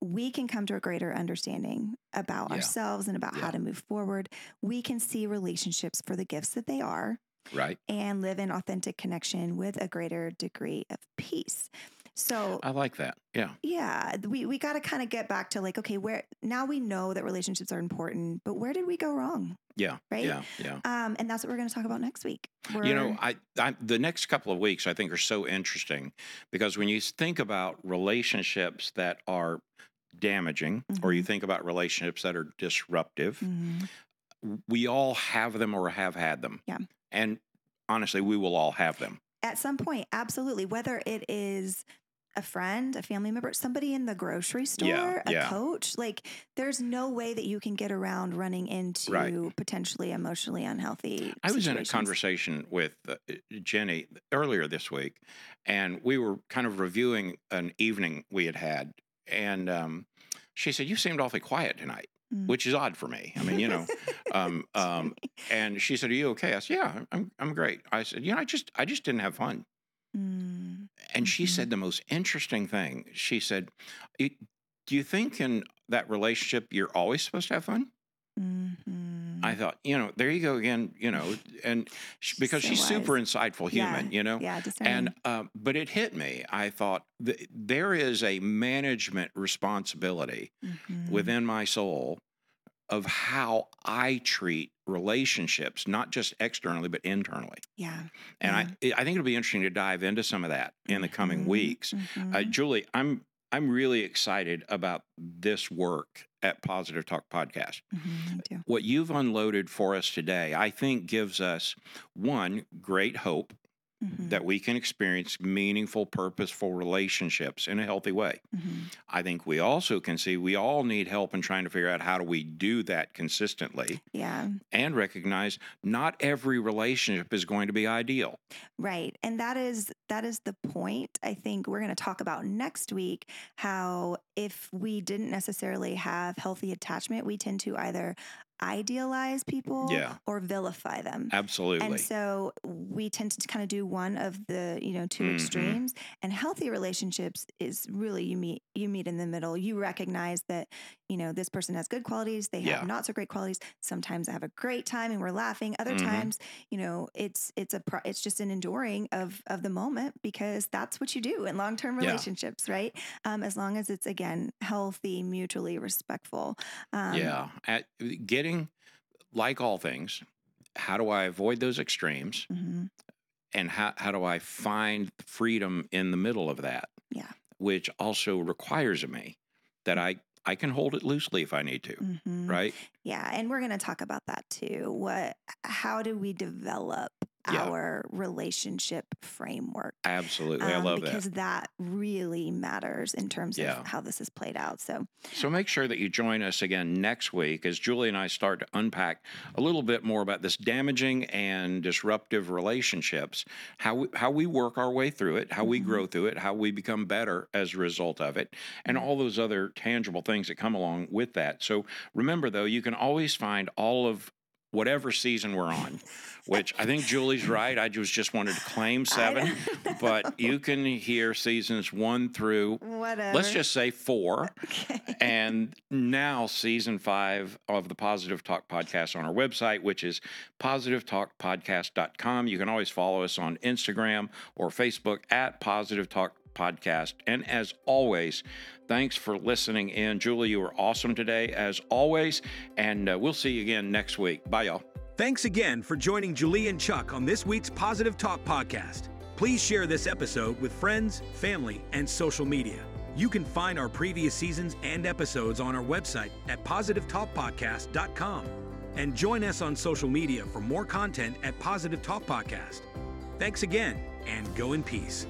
Speaker 3: we can come to a greater understanding about
Speaker 2: Yeah.
Speaker 3: ourselves and about how to move forward. We can see relationships for the gifts that they are
Speaker 2: Right.
Speaker 3: and live in authentic connection with a greater degree of peace. So,
Speaker 2: I like that. Yeah.
Speaker 3: yeah, we, we got to kind of get back to like, okay, where now we know that relationships are important, but where did we go wrong?
Speaker 2: Yeah.
Speaker 3: Right.
Speaker 2: Yeah. Yeah.
Speaker 3: Um, and that's what we're going to talk about next week.
Speaker 2: You know, I, I the next couple of weeks I think are so interesting because when you think about relationships that are damaging, or you
Speaker 3: Mhm.
Speaker 2: think about relationships that are disruptive,
Speaker 3: Mhm.
Speaker 2: we all have them or have had them.
Speaker 3: Yeah.
Speaker 2: And honestly, we will all have them.
Speaker 3: at some point, absolutely, whether it is a friend, a family member, somebody in the grocery store, a
Speaker 2: yeah.
Speaker 3: coach, like there's no way that you can get around running into
Speaker 2: Right.
Speaker 3: potentially emotionally unhealthy.
Speaker 2: I was in a conversation with uh, Jenny earlier this week, and we were kind of reviewing an evening we had had. And um, she said, You seemed awfully quiet tonight,
Speaker 3: Mm.
Speaker 2: which is odd for me. I mean, you know. um, um, and she said, Are you okay? I said, Yeah, I'm, I'm great. I said, You know, I just, I just didn't have fun.
Speaker 3: Mm,
Speaker 2: And she
Speaker 3: Mhm.
Speaker 2: said the most interesting thing. She said, Do you think in that relationship you're always supposed to have fun?
Speaker 3: mhm.
Speaker 2: I thought, you know, there you go again, you know, and sh-
Speaker 3: She's
Speaker 2: because
Speaker 3: so
Speaker 2: she's super
Speaker 3: wise.
Speaker 2: insightful
Speaker 3: Yeah,
Speaker 2: human, you know,
Speaker 3: yeah,
Speaker 2: and
Speaker 3: discerning.
Speaker 2: um, but it hit me. I thought th- there is a management responsibility
Speaker 3: Mhm.
Speaker 2: within my soul of how I treat relationships, not just externally but internally.
Speaker 3: yeah,
Speaker 2: And I, I think it'll be interesting to dive into some of that in the coming
Speaker 3: Mhm,
Speaker 2: weeks. Uh,
Speaker 3: mhm.
Speaker 2: Julie, I'm I'm really excited about this work at Positive Talk Podcast.
Speaker 3: Mhm.
Speaker 2: What you've unloaded for us today, I think, gives us one great hope
Speaker 3: Mhm,
Speaker 2: that we can experience meaningful, purposeful relationships in a healthy way.
Speaker 3: mhm.
Speaker 2: I think we also can see we all need help in trying to figure out how do we do that consistently
Speaker 3: yeah,
Speaker 2: and recognize not every relationship is going to be ideal.
Speaker 3: Right. And that is that is the point. I think we're going to talk about next week how if we didn't necessarily have healthy attachment, we tend to either idealize people
Speaker 2: Yeah.
Speaker 3: or vilify them.
Speaker 2: Absolutely.
Speaker 3: And so we tend to kind of do one of the, you know, 2
Speaker 2: Mhm.
Speaker 3: extremes. And healthy relationships is really you meet you meet in the middle. You recognize that, you know, this person has good qualities, they have
Speaker 2: Yeah.
Speaker 3: not so great qualities. Sometimes I have a great time and we're laughing. Other
Speaker 2: Mhm.
Speaker 3: times, you know, it's it's a pro- it's just an enduring of of the moment because that's what you do in long-term
Speaker 2: Yeah.
Speaker 3: relationships, right? Um as long as it's again again, healthy, mutually respectful. Um,
Speaker 2: yeah. At, getting, like all things, how do I avoid those extremes?
Speaker 3: mhm,
Speaker 2: And how, how do I find freedom in the middle of that?
Speaker 3: Yeah.
Speaker 2: Which also requires of me that I, I can hold it loosely if I need to,
Speaker 3: mhm.
Speaker 2: right?
Speaker 3: Yeah, and we're going to talk about that too. What how do we develop
Speaker 2: Yeah.
Speaker 3: our relationship framework?
Speaker 2: Absolutely. I
Speaker 3: Um,
Speaker 2: love
Speaker 3: because
Speaker 2: that.
Speaker 3: Because that really matters in terms
Speaker 2: Yeah.
Speaker 3: of how this is played out. So,
Speaker 2: So make sure that you join us again next week as Julie and I start to unpack a little bit more about this damaging and disruptive relationships, how we, how we work our way through it, how we
Speaker 3: Mhm.
Speaker 2: grow through it, how we become better as a result of it, and all those other tangible things that come along with that. So remember though, you can always find all of whatever season we're on, which I think Julie's right. I just just wanted to claim seven, but you can hear seasons one through
Speaker 3: whatever.
Speaker 2: let's just say four.
Speaker 3: okay.
Speaker 2: And now, season five of the Positive Talk podcast on our website, which is positivetalkpodcast.com. You can always follow us on Instagram or Facebook at Positive Talk Podcast. And as always, thanks for listening in. Julie, you were awesome today, as always. And uh, we'll see you again next week. Bye, y'all.
Speaker 1: Thanks again for joining Julie and Chuck on this week's Positive Talk podcast. Please share this episode with friends, family, and social media. You can find our previous seasons and episodes on our website at positivetalkpodcast.com. And join us on social media for more content at Positive Talk Podcast. Thanks again, and go in peace.